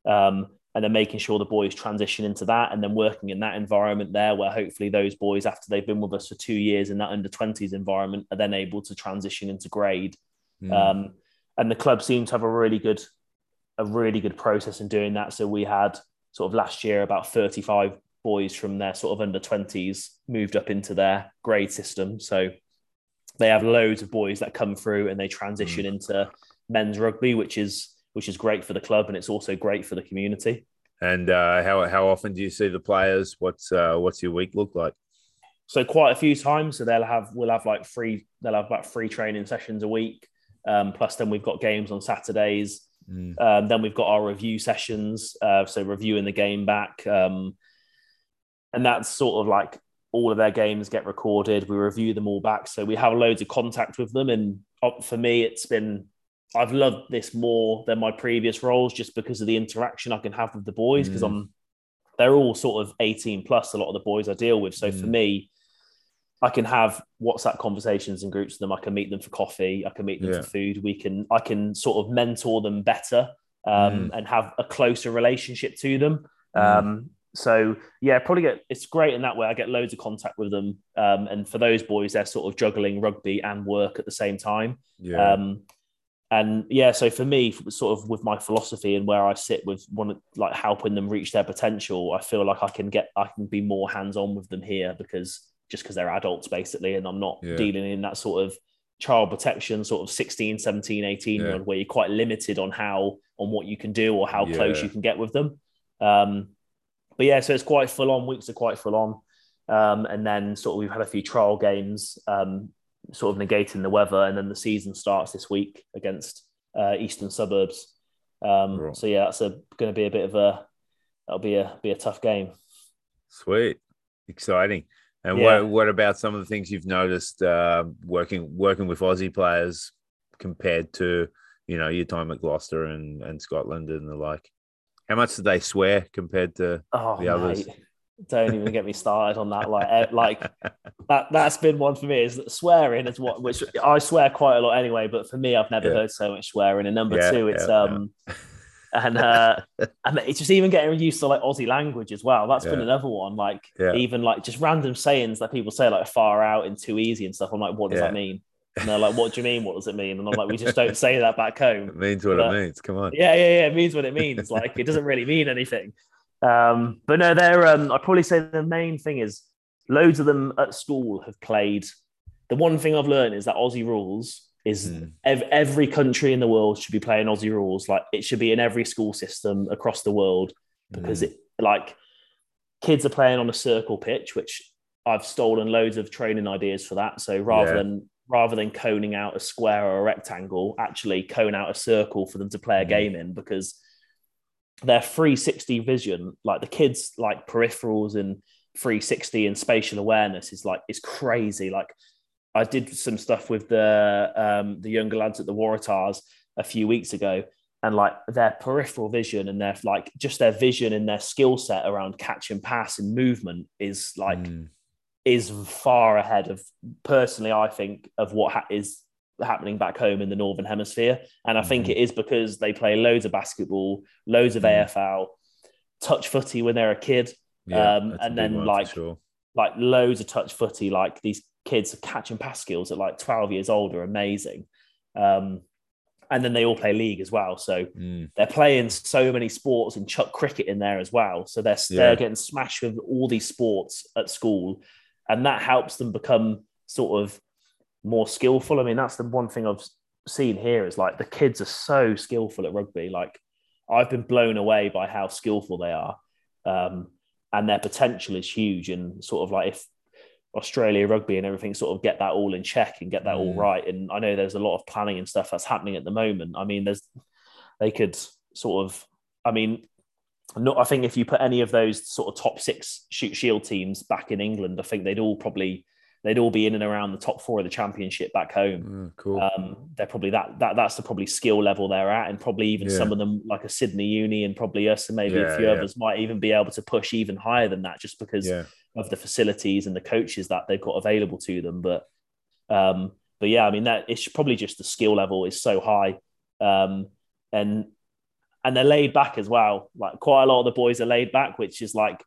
Um, and then making sure the boys transition into that and then working in that environment there where hopefully those boys after they've been with us for two years in that under 20s environment are then able to transition into grade mm. um, and the club seemed to have a really good a really good process in doing that so we had sort of last year about 35 boys from their sort of under 20s moved up into their grade system so they have loads of boys that come through and they transition mm. into men's rugby which is which is great for the club and it's also great for the community. And uh, how how often do you see the players? What's uh, what's your week look like? So quite a few times. So they'll have we'll have like three they'll have about three training sessions a week. Um, plus then we've got games on Saturdays. Mm. Um, then we've got our review sessions. Uh, so reviewing the game back. Um, and that's sort of like all of their games get recorded. We review them all back. So we have loads of contact with them. And uh, for me, it's been I've loved this more than my previous roles just because of the interaction I can have with the boys because mm. I'm they're all sort of 18 plus a lot of the boys I deal with. So mm. for me, I can have WhatsApp conversations and groups with them. I can meet them for coffee. I can meet them yeah. for food. We can I can sort of mentor them better um, mm. and have a closer relationship to them. Mm. Um, so yeah, probably get it's great in that way. I get loads of contact with them, um, and for those boys, they're sort of juggling rugby and work at the same time. Yeah. And yeah so for me sort of with my philosophy and where i sit with one like helping them reach their potential i feel like i can get i can be more hands-on with them here because just because they're adults basically and i'm not yeah. dealing in that sort of child protection sort of 16 17 18 yeah. where you're quite limited on how on what you can do or how yeah. close you can get with them um but yeah so it's quite full on weeks are quite full on um, and then sort of we've had a few trial games um, sort of negating the weather, and then the season starts this week against uh, Eastern Suburbs. Um, right. So yeah, that's going to be a bit of a that'll be a be a tough game. Sweet, exciting. And yeah. what what about some of the things you've noticed uh, working working with Aussie players compared to you know your time at Gloucester and, and Scotland and the like? How much do they swear compared to oh, the others? Mate don't even get me started on that. Like, eh, like that that's been one for me. Is that swearing is what which I swear quite a lot anyway. But for me, I've never yeah. heard so much swearing. And number yeah, two, it's yeah, um, and uh, and it's just even getting used to like Aussie language as well. That's been another one. Like even like just random sayings that people say like far out and too easy and stuff. I'm like, what does that mean? And they're like, "What do you mean? What does it mean?" And I'm like, "We just don't say that back *laughs* home." It means what But- it means. Come on. Yeah, yeah, yeah. It means what it means. Like it doesn't really mean anything. Um, but no, they're. Um, I'd probably say the main thing is loads of them at school have played. The one thing I've learned is that Aussie rules is Mm. ev- every country in the world should be playing Aussie rules. Like it should be in every school system across the world because Mm. it like kids are playing on a circle pitch, which I've stolen loads of training ideas for that. So rather Yeah. than rather than coning out a square or a rectangle, actually cone out a circle for them to play a Mhm. game in because their 360 vision, like the kids like peripherals and 360 and spatial awareness is like is crazy. Like I did some stuff with the um the younger lads at the Waratahs a few weeks ago and like their peripheral vision and their like just their vision and their skill set around catch and pass and movement is like Mm. is far ahead of personally i think of what ha- is happening back home in the northern hemisphere and i think Mhm. it is because they play loads of basketball loads of Mm. afl touch footy when they're a kid Yeah, Um, and then, like, sure. like loads of touch footy like these kids catch and pass skills at like 12 years old are amazing um, and then they all play league as well so Mm. they're playing so many sports and chuck cricket in there as well. So they're Yeah. they're getting smashed with all these sports at school, and that helps them become sort of more skillful. I mean, that's the one thing I've seen here is like the kids are so skillful at rugby. Like I've been blown away by how skillful they are, um, and their potential is huge. And sort of like if Australia rugby and everything sort of get that all in check and get that all Mm. right. And I know there's a lot of planning and stuff that's happening at the moment. I mean, there's they could sort of, I mean, not, I think if you put any of those sort of top six Shute Shield teams back in England, I think they'd all probably they'd all be in and around the top four of the championship back home. Mm, cool. Um, they're probably that that that's the probably skill level they're at, and probably even Yeah. some of them like a Sydney Uni and probably us and maybe Yeah, a few yeah. others might even be able to push even higher than that, just because of the facilities and the coaches that they've got available to them. But um, but yeah, I mean that it's probably just the skill level is so high, um, and and they're laid back as well. Like quite a lot of the boys are laid back, which is like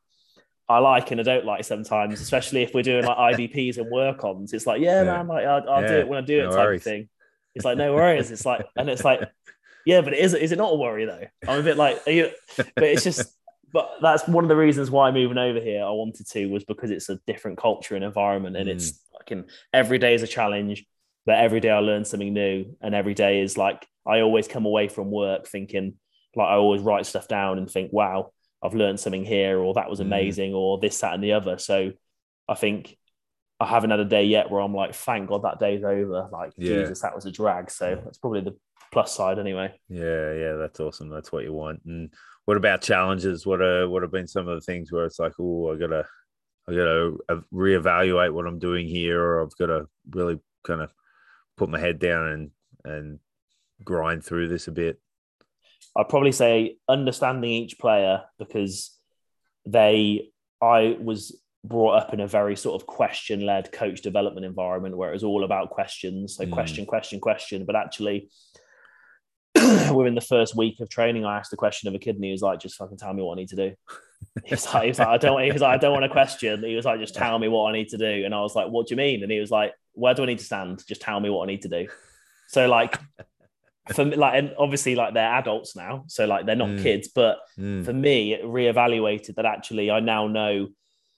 I like and I don't like sometimes, especially if we're doing like *laughs* IDPs and work ons. It's like, yeah, Yeah. man, like I'll, I'll do it when I do it no type worries. of thing. It's like no worries. It's like, and it's like, *laughs* yeah, but is it is it not a worry though? I'm a bit like, are you, but it's just, but that's one of the reasons why moving over here I wanted to was because it's a different culture and environment, and it's mm. fucking every day is a challenge. But every day I learn something new, and every day is like I always come away from work thinking, like I always write stuff down and think, wow, I've learned something here, or that was Mm. amazing, or this, that, and the other. So I think I haven't had a day yet where I'm like, thank God that day's over. Like, Yeah. Jesus, that was a drag. So that's probably the plus side anyway. Yeah, yeah, that's awesome. That's what you want. And what about challenges? What are what have been some of the things where it's like, oh, I gotta, I gotta reevaluate what I'm doing here, or I've got to really kind of put my head down and and grind through this a bit. I'd probably say understanding each player because they, I was brought up in a very sort of question led coach development environment where it was all about questions. So Mm. question, question, question. But actually, *clears throat* within the first week of training, I asked a question of a kid and he was like, just fucking tell me what I need to do. *laughs* He was like, he was like I don't, he was like, I don't want a question. He was like, just tell me what I need to do. And I was like, what do you mean? And he was like, where do I need to stand? Just tell me what I need to do. So like, for me, like, and obviously, like they're adults now, so like they're not Mm. kids. But Mm, for me, it reevaluated that actually I now know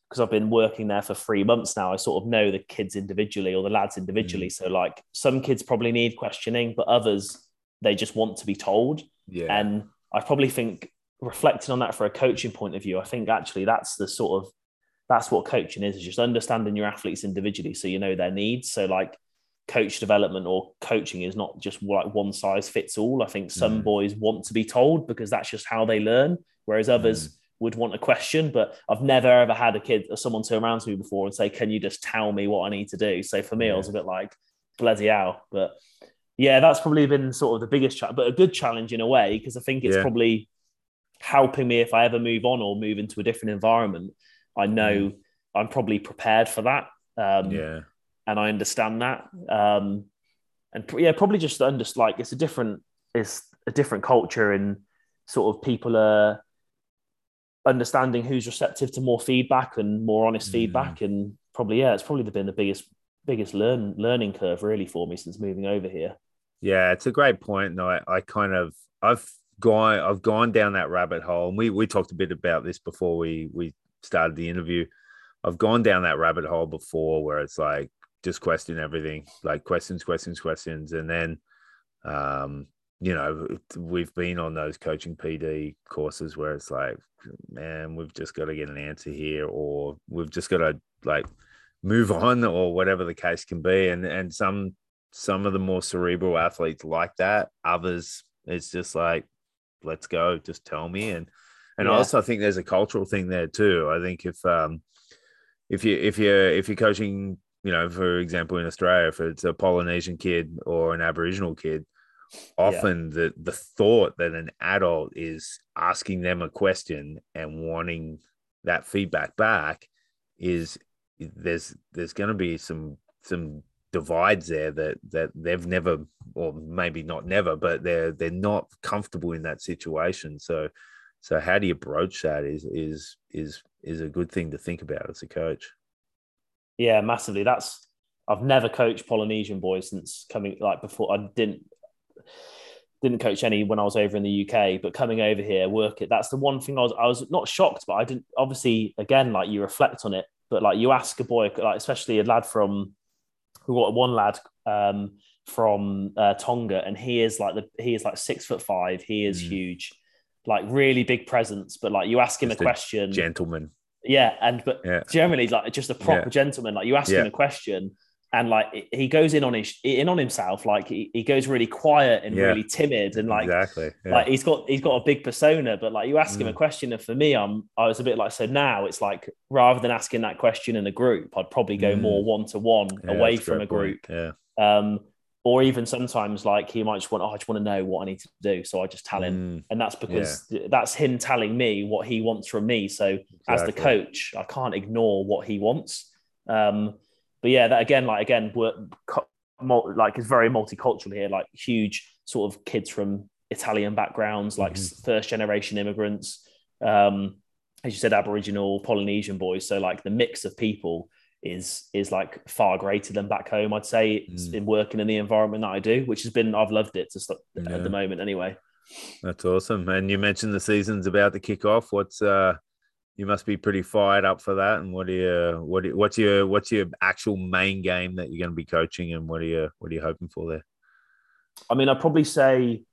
because I've been working there for three months now. I sort of know the kids individually or the lads individually. So like some kids probably need questioning, but others they just want to be told. yeah, And I probably think reflecting on that for a coaching point of view, I think actually that's the sort of that's what coaching is, is just understanding your athletes individually so you know their needs. So like coach development or coaching is not just like one size fits all. I think some Mm. boys want to be told because that's just how they learn, whereas others would want a question. But I've never ever had a kid or someone turn around to me before and say, Can you just tell me what I need to do? So for me, I was a bit like, bloody hell. But yeah, that's probably been sort of the biggest challenge, but a good challenge in a way, because I think it's Yeah. probably helping me if I ever move on or move into a different environment. I know I'm probably prepared for that. Um, yeah, and I understand that. Um, and yeah, probably just under like it's a different, it's a different culture, and sort of people are understanding who's receptive to more feedback and more honest Mm. feedback, and probably yeah, it's probably been the biggest biggest learn learning curve really for me since moving over here. Yeah, it's a great point. And I, I kind of I've gone I've gone down that rabbit hole. And we we talked a bit about this before we we started the interview. I've gone down that rabbit hole before where it's like just question everything, like questions, questions, questions, and then um, you know, we've been on those coaching PD courses where it's like, man, we've just got to get an answer here, or we've just got to like move *laughs* on, or whatever the case can be. And and some some of the more cerebral athletes like that. Others, it's just like, let's go, just tell me. And and yeah. also, I think there's a cultural thing there too. I think if um if you if you if you're coaching, you know, for example, in Australia, if it's a Polynesian kid or an Aboriginal kid, often yeah. the the thought that an adult is asking them a question and wanting that feedback back is there's there's going to be some some divides there that that they've never or maybe not never but they're they're not comfortable in that situation so so how do you broach that is is is is a good thing to think about as a coach yeah massively that's I've never coached Polynesian boys since coming like before I didn't didn't coach any when I was over in the UK, but coming over here, work it. That's the one thing I was I was not shocked, but I didn't obviously again like you reflect on it, but like you ask a boy, like especially a lad from we got one lad um, from uh, Tonga, and he is like the he is like six foot five. He is mm. huge, like really big presence. But like you ask him just a question, gentleman. Yeah, and but yeah. generally like just a proper yeah. gentleman. Like you ask yeah. him a question, and like he goes in on his in on himself like he, he goes really quiet and really timid and like exactly like he's got he's got a big persona but like you ask mm. him a mm. question and for me i'm i was a bit like so now it's like rather than asking that question in a group i'd probably go mm. more one-to-one away from a group yeah um or even sometimes like he might just want oh, i just want to know what i need to do so i just tell him mm. and that's because yeah. that's him telling me what he wants from me so exactly. as the coach i can't ignore what he wants um but yeah, that again, like again, work like it's very multicultural here. Like huge sort of kids from Italian backgrounds, like mm-hmm. first generation immigrants. Um, as you said, Aboriginal, Polynesian boys. So like the mix of people is is like far greater than back home. I'd say it's mm. been working in the environment that I do, which has been I've loved it to yeah. at the moment anyway. That's awesome. And you mentioned the season's about to kick off. What's uh you must be pretty fired up for that. And what are you, what are, what's your what's your actual main game that you're going to be coaching, and what are you what are you hoping for there? I mean, I'd probably say,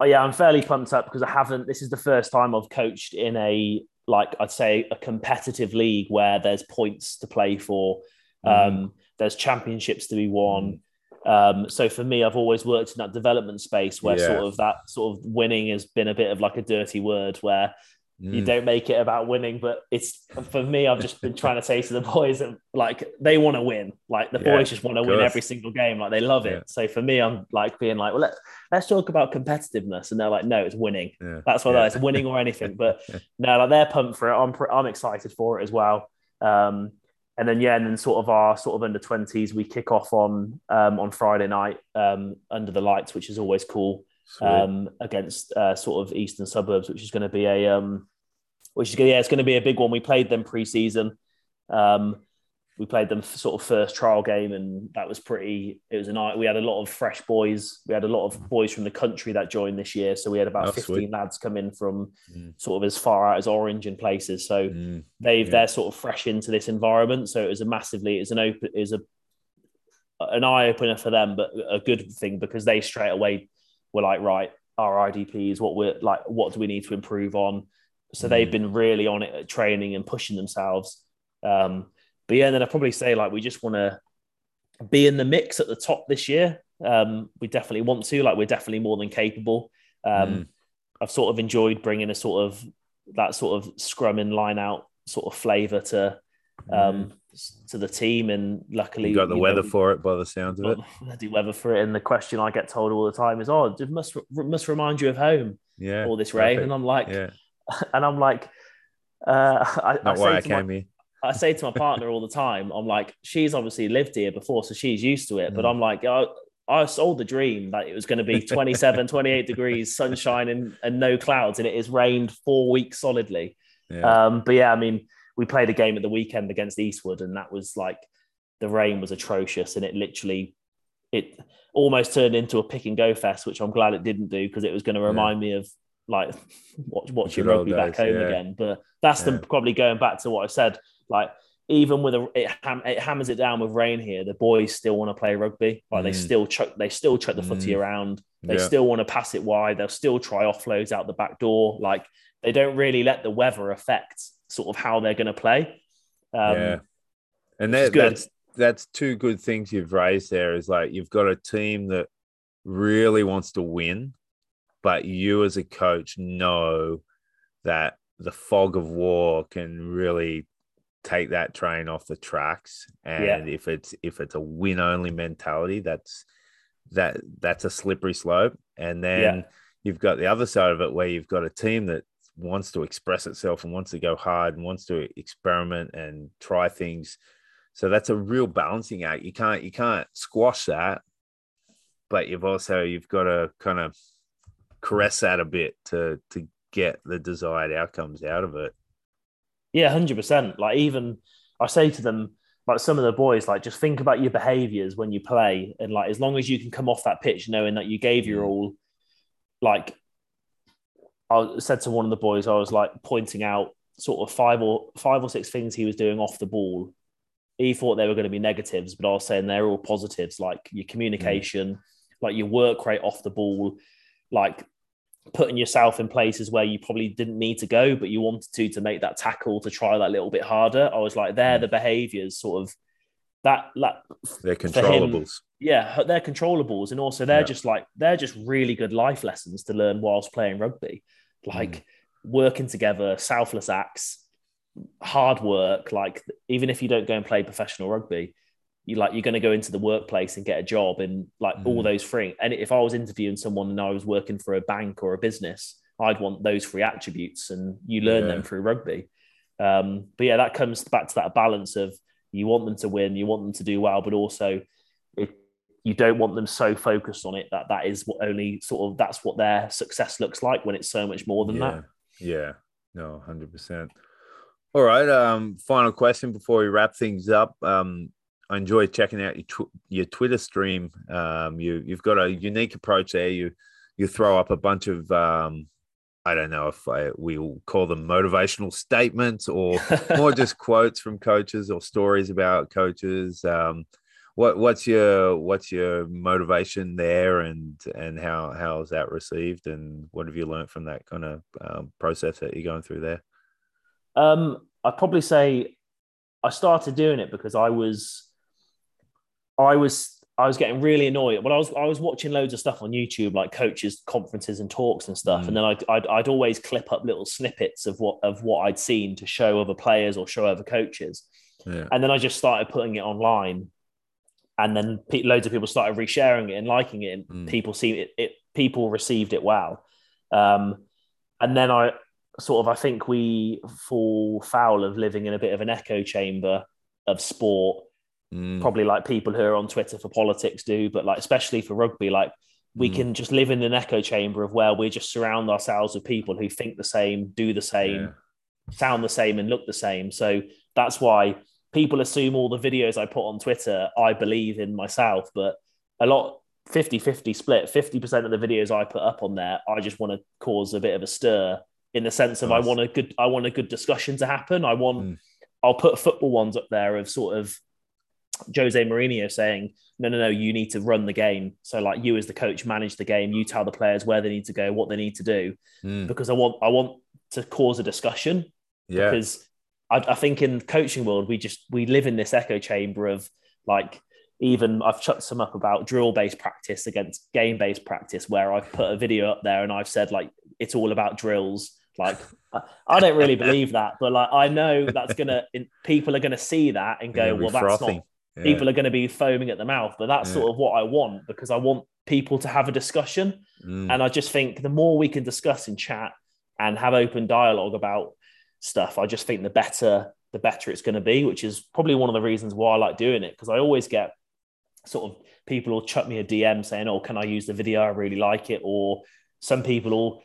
oh yeah, I'm fairly pumped up because I haven't. This is the first time I've coached in a like I'd say a competitive league where there's points to play for, mm. um, there's championships to be won. Mm. Um, so for me, I've always worked in that development space where yeah. sort of that sort of winning has been a bit of like a dirty word where Mm. You don't make it about winning, but it's for me. I've just been trying to say to the boys that like they want to win. Like the yeah, boys just want to win every single game. Like they love it. Yeah. So for me, I'm like being like, well, let, let's talk about competitiveness, and they're like, no, it's winning. Yeah. That's what yeah. it's winning or anything. But *laughs* no, like they're pumped for it. I'm I'm excited for it as well. Um, and then yeah, and then sort of our sort of under twenties, we kick off on um, on Friday night um, under the lights, which is always cool um, against uh, sort of eastern suburbs, which is going to be a um, which is yeah, it's going to be a big one. We played them pre-season. Um, we played them sort of first trial game, and that was pretty. It was a night. We had a lot of fresh boys. We had a lot of boys from the country that joined this year. So we had about oh, fifteen sweet. lads come in from mm. sort of as far out as Orange and places. So mm. they've yeah. they're sort of fresh into this environment. So it was a massively. It's an open. Is a an eye opener for them, but a good thing because they straight away we're like, right, our IDPs, what we're like, what do we need to improve on? So mm. they've been really on it at training and pushing themselves. Um, but yeah, and then I'd probably say like we just want to be in the mix at the top this year. Um, we definitely want to, like, we're definitely more than capable. Um, mm. I've sort of enjoyed bringing a sort of that sort of scrum and line out sort of flavor to um, mm. to the team. And luckily, you got the you weather know, for it by the sounds of it. *laughs* Bloody weather for it. And the question I get told all the time is, "Oh, it must must remind you of home." Yeah, all this rain, and I'm like, yeah. *laughs* and I'm like, uh, I, not I why I came my, here. I say to my partner all the time, I'm like, she's obviously lived here before, so she's used to it. Mm. But I'm like, oh, I sold the dream that it was going to be *laughs* 27, 28 degrees, sunshine, and, and no clouds, and it has rained four weeks solidly. Yeah. Um, but yeah, I mean, we played a game at the weekend against Eastwood, and that was like the rain was atrocious and it literally it almost turned into a pick and go fest, which I'm glad it didn't do because it was going to remind yeah. me of like *laughs* watch, watching rugby days, back home yeah. again. But that's yeah. them probably going back to what I said. Like even with a it, ham, it, hammers it down with rain here, the boys still want to play rugby. Like mm. they still chuck they still chuck the mm. footy around. They still want to pass it wide. They'll still try offloads out the back door. Like they don't really let the weather affect sort of how they're going to play. Um, yeah, and that, that's that's two good things you've raised there. Is like you've got a team that really wants to win, but you as a coach know that the fog of war can really take that train off the tracks and yeah. if it's if it's a win only mentality that's that that's a slippery slope and then yeah. you've got the other side of it where you've got a team that wants to express itself and wants to go hard and wants to experiment and try things. So that's a real balancing act. You can't you can't squash that, but you've also you've got to kind of caress that a bit to to get the desired outcomes out of it. Yeah, hundred percent. Like even I say to them, like some of the boys, like just think about your behaviors when you play, and like as long as you can come off that pitch knowing that you gave your mm. all, like I said to one of the boys, I was like pointing out sort of five or five or six things he was doing off the ball. He thought they were going to be negatives, but I was saying they're all positives, like your communication, mm. like your work rate off the ball, like putting yourself in places where you probably didn't need to go, but you wanted to to make that tackle to try that little bit harder. I was like, they're mm. the behaviors sort of that that they're controllables. Him, yeah, they're controllables, and also they're yeah. just like they're just really good life lessons to learn whilst playing rugby, like mm. working together, selfless acts, hard work. Like even if you don't go and play professional rugby, you like you're going to go into the workplace and get a job and like mm. all those three. And if I was interviewing someone and I was working for a bank or a business, I'd want those three attributes, and you learn yeah. them through rugby. Um, but yeah, that comes back to that balance of you want them to win, you want them to do well, but also it, you don't want them so focused on it that that is what only sort of that's what their success looks like when it's so much more than yeah. that. Yeah, no, hundred percent. All right. Um, final question before we wrap things up. Um, I enjoy checking out your tw- your Twitter stream. Um, you you've got a unique approach there. You you throw up a bunch of um, I don't know if I, we'll call them motivational statements or *laughs* more just quotes from coaches or stories about coaches. Um, what what's your what's your motivation there and and how how is that received and what have you learned from that kind of um, process that you're going through there um i'd probably say i started doing it because i was i was I was getting really annoyed. Well, I was I was watching loads of stuff on YouTube, like coaches conferences and talks and stuff, mm. and then I'd, I'd, I'd always clip up little snippets of what of what I'd seen to show other players or show other coaches, yeah. and then I just started putting it online, and then pe- loads of people started resharing it and liking it, and mm. people see it, it, people received it well, um, and then I sort of I think we fall foul of living in a bit of an echo chamber of sport, mm. probably like people who are on Twitter for politics do, but like especially for rugby, like we mm. can just live in an echo chamber of where we just surround ourselves with people who think the same, do the same, yeah. sound the same, and look the same. So that's why people assume all the videos I put on Twitter, I believe in myself, but a lot 50 50 split 50% of the videos I put up on there, I just want to cause a bit of a stir in the sense of nice. I want a good I want a good discussion to happen. I want mm. I'll put football ones up there of sort of Jose Mourinho saying, no, no, no, you need to run the game. So like you as the coach manage the game, you tell the players where they need to go, what they need to do. Mm. Because I want I want to cause a discussion. Yeah. Because I, I think in coaching world, we just we live in this echo chamber of like even I've chucked some up about drill based practice against game based practice where I've put a video up there and I've said like it's all about drills. Like I don't really believe that, but like I know that's gonna people are gonna see that and go, well, that's not. Yeah. People are going to be foaming at the mouth, but that's yeah. sort of what I want because I want people to have a discussion, mm. and I just think the more we can discuss in chat and have open dialogue about stuff, I just think the better the better it's going to be, which is probably one of the reasons why I like doing it because I always get sort of people will chuck me a DM saying, "Oh, can I use the video? I really like it," or some people will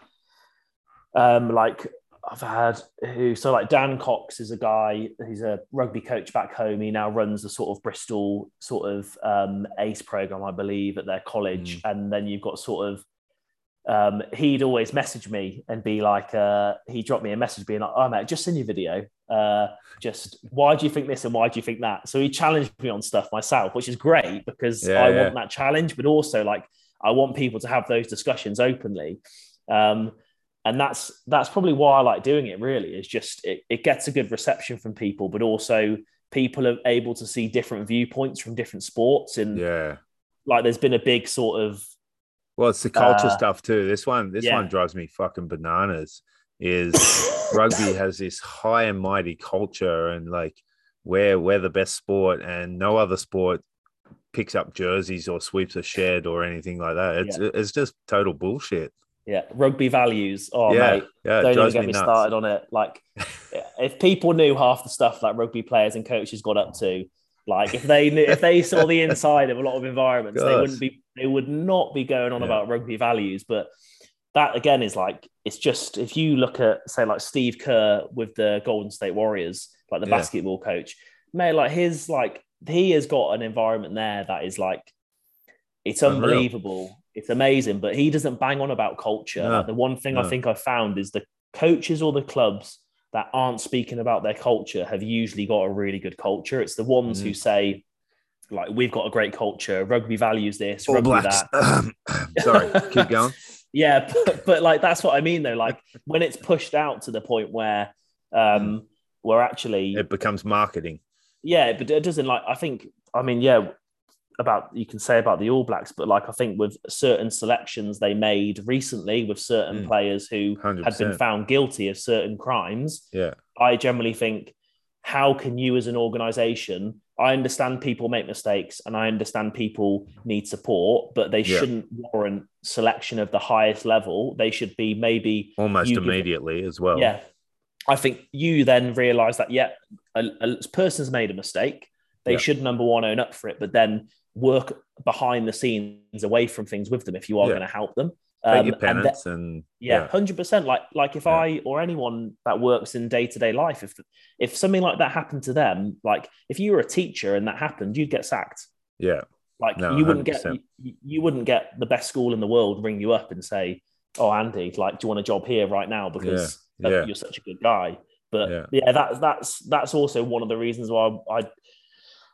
um, like I've had who so like Dan Cox is a guy. He's a rugby coach back home. He now runs the sort of Bristol sort of um, ACE program, I believe, at their college. Mm. And then you've got sort of um, he'd always message me and be like, uh, he dropped me a message being like, "Oh mate, just send your video. Uh, just why do you think this and why do you think that?" So he challenged me on stuff myself, which is great because Yeah, I yeah. want that challenge, but also like I want people to have those discussions openly. Um, and that's that's probably why I like doing it. Really, is just it, it gets a good reception from people, but also people are able to see different viewpoints from different sports. And Yeah. like, there's been a big sort of Well, it's the culture Uh, stuff too. This one, this yeah. one drives me fucking bananas. Is *laughs* rugby has this high and mighty culture, and like we're we're the best sport, and no other sport picks up jerseys or sweeps a shed or anything like that. It's it's just total bullshit. Yeah rugby values. Oh yeah, mate, yeah, don't even get me me started on it. Like, *laughs* if people knew half the stuff that rugby players and coaches got up to, like if they knew, if they saw the inside of a lot of environments, they wouldn't be, they would not be going on Yeah. about rugby values. But that again is like, it's just if you look at say like Steve Kerr with the Golden State Warriors, like the Yeah. basketball coach, mate, like his like he has got an environment there that is like, it's Unreal. unbelievable. It's amazing, but he doesn't bang on about culture. No, the one thing I think I found is the coaches or the clubs that aren't speaking about their culture have usually got a really good culture. It's the ones Mm. who say, like, we've got a great culture, rugby values this, All rugby blacks. that. *laughs* Sorry, keep *laughs* going. Yeah, *laughs* but, but like that's what I mean though. Like when it's pushed out to the point where um where actually It becomes marketing. yeah, but it doesn't like I think I mean, yeah, about you can say about the All Blacks, but like I think with certain selections they made recently with certain Mm. players who had been found guilty of certain crimes, Yeah, I generally think, how can you as an organization? I understand people make mistakes and I understand people need support, but they Yeah. shouldn't warrant selection of the highest level. They should be maybe almost immediately as well. yeah. I think you then realize that, yeah, a, a person's made a mistake. They Yeah. should, number one, own up for it, but then work behind the scenes away from things with them if you are Yeah. going to help them. Um, your and and, yeah, hundred percent. Like, like if Yeah. I or anyone that works in day to day life, if if something like that happened to them, like if you were a teacher and that happened, you'd get sacked. yeah, Like No, you wouldn't get 100%. you, you wouldn't get the best school in the world ring you up and say, "Oh, Andy, like, do you want a job here right now because Yeah, uh, yeah. you're such a good guy?" But Yeah. yeah. that's that's that's also one of the reasons why I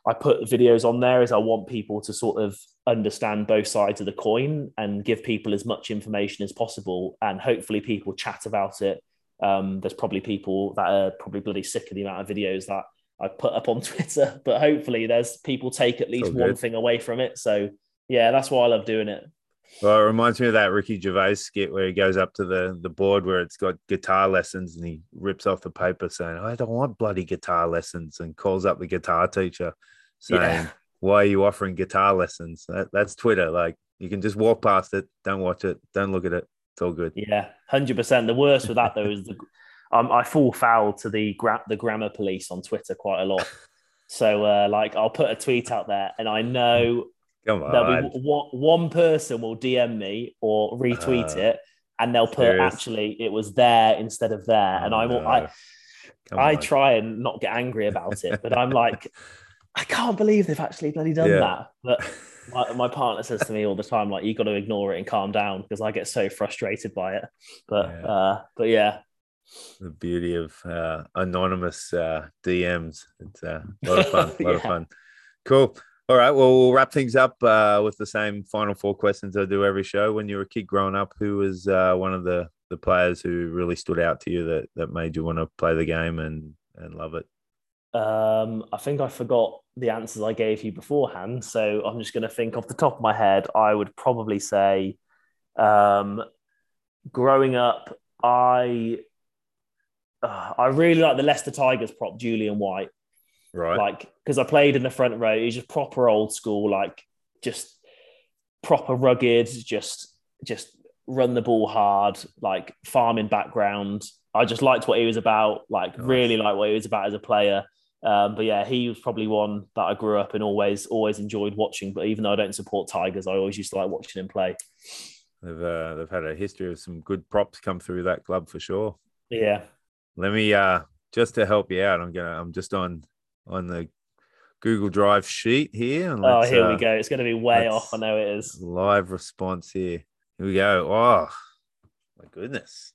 I put videos on there is I want people to sort of understand both sides of the coin and give people as much information as possible, and hopefully people chat about it. Um, there's probably people that are probably bloody sick of the amount of videos that I put up on *laughs* Twitter, but hopefully there's people take at least all one thing away from it. So yeah, that's why I love doing it. Well, it reminds me of that Ricky Gervais skit where he goes up to the, the board where it's got guitar lessons and he rips off the paper saying, I don't want bloody guitar lessons and calls up the guitar teacher saying, Yeah. Why are you offering guitar lessons? That, that's Twitter. Like you can just walk past it, don't watch it, don't look at it. It's all good. Yeah, hundred percent. The worst with that though is the um, I fall foul to the gra- the grammar police on Twitter quite a lot. *laughs* So uh, like I'll put a tweet out there, and I know Come there'll be one, one person will DM me or retweet Uh, it, and they'll put serious? actually it was there instead of there, and Oh, I will no. I Come I on. try and not get angry about it, but I'm like *laughs* I can't believe they've actually bloody done Yeah. that. But *laughs* my, my partner says to me all the time, like, you got to ignore it and calm down because I get so frustrated by it. But Yeah. uh, but yeah, the beauty of uh, anonymous uh, DMs. It's uh, a lot of fun. *laughs* A lot of fun. Cool. All right. Well, we'll wrap things up uh, with the same final four questions I do every show. When you were a kid growing up, who was uh, one of the the players who really stood out to you that that made you want to play the game and and love it? um, I think I forgot the answers I gave you beforehand, so I'm just going to think off the top of my head. I would probably say, um, growing up, I uh, I really like the Leicester Tigers prop, Julian White. Right. like because I played in the front row. He's just proper old school, like just proper rugged, just just run the ball hard, like farming background. I just liked what he was about, like Nice. really like what he was about as a player. Um, but yeah, he was probably one that I grew up and always always enjoyed watching. But even though I don't support Tigers, I always used to like watching him play. they've uh, they've had a history of some good props come through that club for sure. Yeah, Let me uh just to help you out. I'm gonna. I'm just on on the Google Drive sheet here. And Oh, here uh, we go. It's going to be way off. I know it is. Live response here. Here we go. Oh my goodness.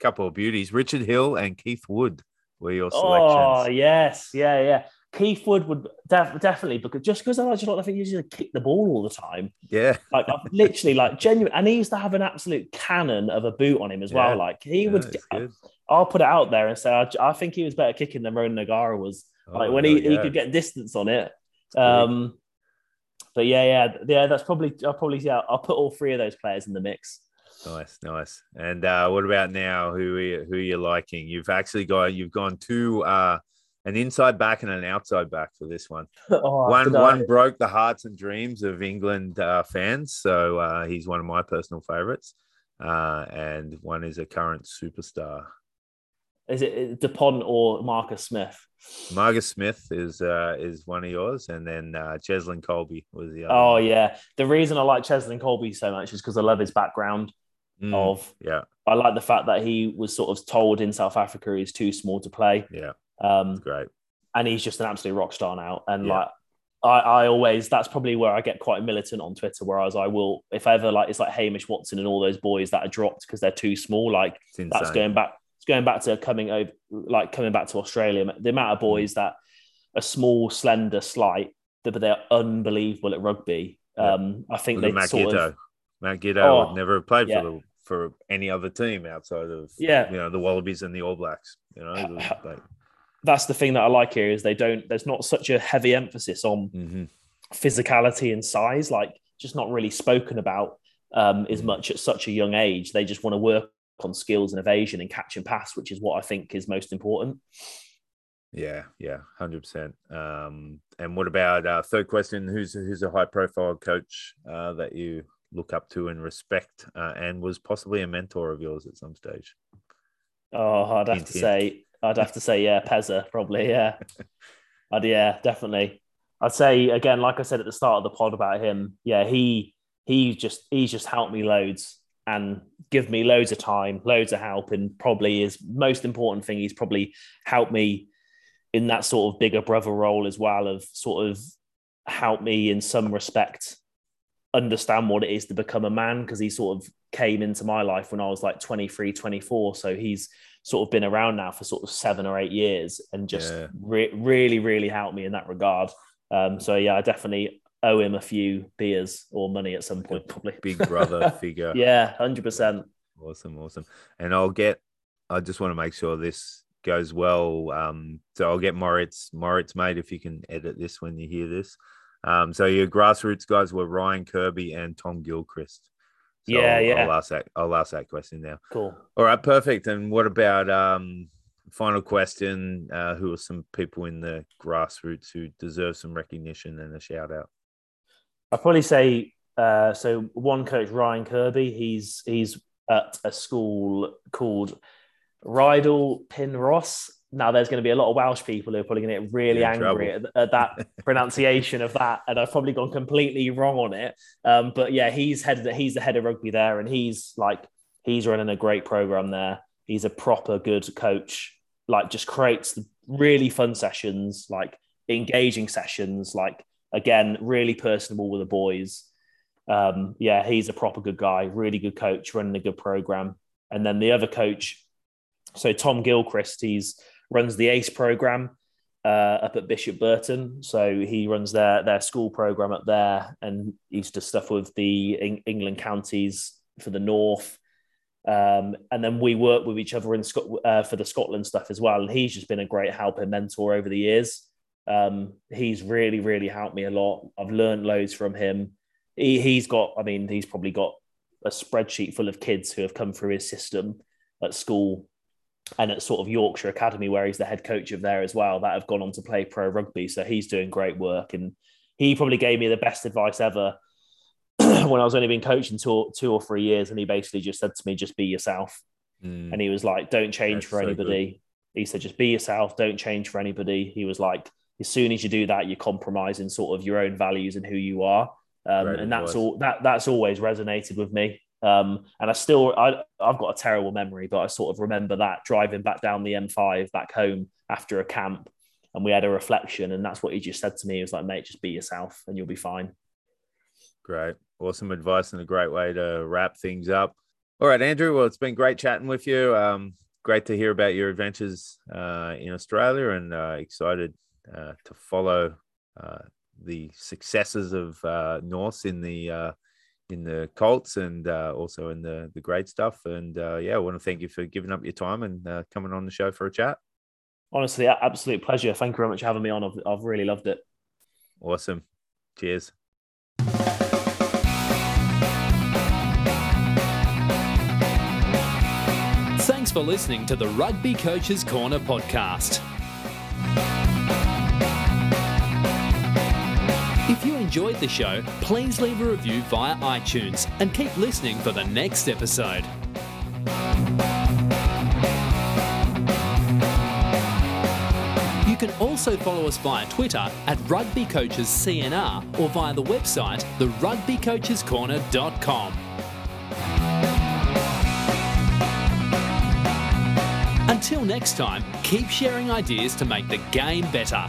Couple of beauties. Richard Hill and Keith Wood were your selections. Oh yes, yeah, yeah. Keith Wood would def- definitely because just because I like just I think he used to kick the ball all the time. yeah. *laughs* Like I've literally like genuine, and he used to have an absolute cannon of a boot on him as well. Like he Yeah, would. I'll put it out there and say I, I think he was better kicking than Ronan O'Gara was. Like Oh, when he, we he could get distance on it. Um, but yeah, yeah, yeah. That's probably I'll probably yeah. I'll put all three of those players in the mix. Nice, nice. And uh, what about now? Who are you, who are you liking? You've actually got you've gone two uh, an inside back and an outside back for this one. *laughs* oh, one one broke the hearts and dreams of England uh, fans, so uh, he's one of my personal favorites. Uh, and one is a current superstar. Is it Dupont or Marcus Smith? Marcus Smith is uh, is one of yours, and then uh, Cheslin Kolbe was the other. Oh one. yeah, the reason I like Cheslin Kolbe so much is because I love his background. Mm, Of yeah, I like the fact that he was sort of told in South Africa he's too small to play, yeah, um, great. and he's just an absolute rock star now. And Yeah. like I, I always that's probably where I get quite militant on Twitter. Whereas I will, if ever like it's like Hamish Watson and all those boys that are dropped because they're too small, like that's going back. Going back to coming over, like coming back to Australia. The amount of boys that are small, slender, slight, but they're unbelievable at rugby. Um, I think they sort of Matt Giteau Oh, would never have played yeah. for the, for any other team outside of Yeah. you know the Wallabies and the All Blacks. You know, *laughs* like, that's the thing that I like here is they don't. There's not such a heavy emphasis on mhm. physicality and size, like just not really spoken about um, as Mm. much at such a young age. They just want to work on skills and evasion and catch and pass, which is what I think is most important. Yeah, yeah, hundred percent. Um, and what about uh, third question? Who's who's a high profile coach uh, that you look up to and respect, uh, and was possibly a mentor of yours at some stage? Oh, I'd have Hint, to hint. say, I'd have to say, yeah, Pezza, probably, yeah. *laughs* I'd, yeah, definitely. I'd say again, like I said at the start of the pod about him, yeah, he he just he's just helped me loads and give me loads of time, loads of help, and probably his most important thing, he's probably helped me in that sort of bigger brother role as well, of sort of help me in some respect understand what it is to become a man because he sort of came into my life when I was like 23, 24. So he's sort of been around now for sort of seven or eight years and just Yeah. re- really, really helped me in that regard. Um, so yeah, I definitely owe him a few beers or money at some point, probably. *laughs* Big brother *laughs* figure. yeah, hundred percent. Awesome, awesome. And I'll get. I just want to make sure this goes well. Um, so I'll get Moritz, Moritz, mate, if you can edit this when you hear this. Um, so your grassroots guys were Ryan Kirby and Tom Gilchrist. So Yeah, I'll, yeah. I'll ask that. I'll ask that question now. Cool. All right, perfect. And what about um, final question? Uh, who are some people in the grassroots who deserve some recognition and a shout out? I'd probably say uh, so. One coach, Ryan Kirby, he's he's at a school called Rydal Penrhos. Now, there's going to be a lot of Welsh people who are probably going to get really You're angry at, at that *laughs* pronunciation of that, and I've probably gone completely wrong on it. Um, but yeah, he's head he's the head of rugby there, and he's like he's running a great program there. He's a proper good coach. Like, just creates really fun sessions, like engaging sessions, like again, really personable with the boys. Um, yeah, he's a proper good guy, really good coach, running a good program. And then the other coach, so Tom Gilchrist, he's runs the ACE program uh, up at Bishop Burton. So he runs their their school program up there, and he's does stuff with the Eng- England counties for the north. Um, and then we work with each other in Scot- uh, for the Scotland stuff as well. And he's just been a great help and mentor over the years. Um, he's really, really helped me a lot. I've learned loads from him. He, he's got, I mean, he's probably got a spreadsheet full of kids who have come through his system at school and at sort of Yorkshire Academy, where he's the head coach of there as well, that have gone on to play pro rugby. So he's doing great work. And he probably gave me the best advice ever *clears throat* when I was only been coaching two, two or three years. And he basically just said to me, just be yourself. Mm, And he was like, don't change That's for so anybody. He said, just be yourself, don't change for anybody. He was like, as soon as you do that, you're compromising sort of your own values and who you are. Um, Great and that's all that that's always resonated with me. Um, and I still, I, I've got a terrible memory, but I sort of remember that driving back down the M5 back home after a camp, and we had a reflection, and that's what he just said to me. He was like, "Mate, just be yourself, and you'll be fine." Great, awesome advice, and a great way to wrap things up. All right, Andrew. Well, it's been great chatting with you. Um, great to hear about your adventures uh, in Australia, and uh, excited uh, to follow uh, the successes of uh, Norths in the uh, in the Colts and also in the the great stuff. And yeah, I want to thank you for giving up your time and coming on the show for a chat. Honestly, absolute pleasure. Thank you very much for having me on. I've, I've really loved it. Awesome. Cheers. Thanks for listening to the Rugby Coaches Corner podcast. Enjoyed the show, please leave a review via iTunes and keep listening for the next episode. You can also follow us via Twitter at Rugby Coaches CNR or via the website therugbycoachescorner.com. Until next time, keep sharing ideas to make the game better.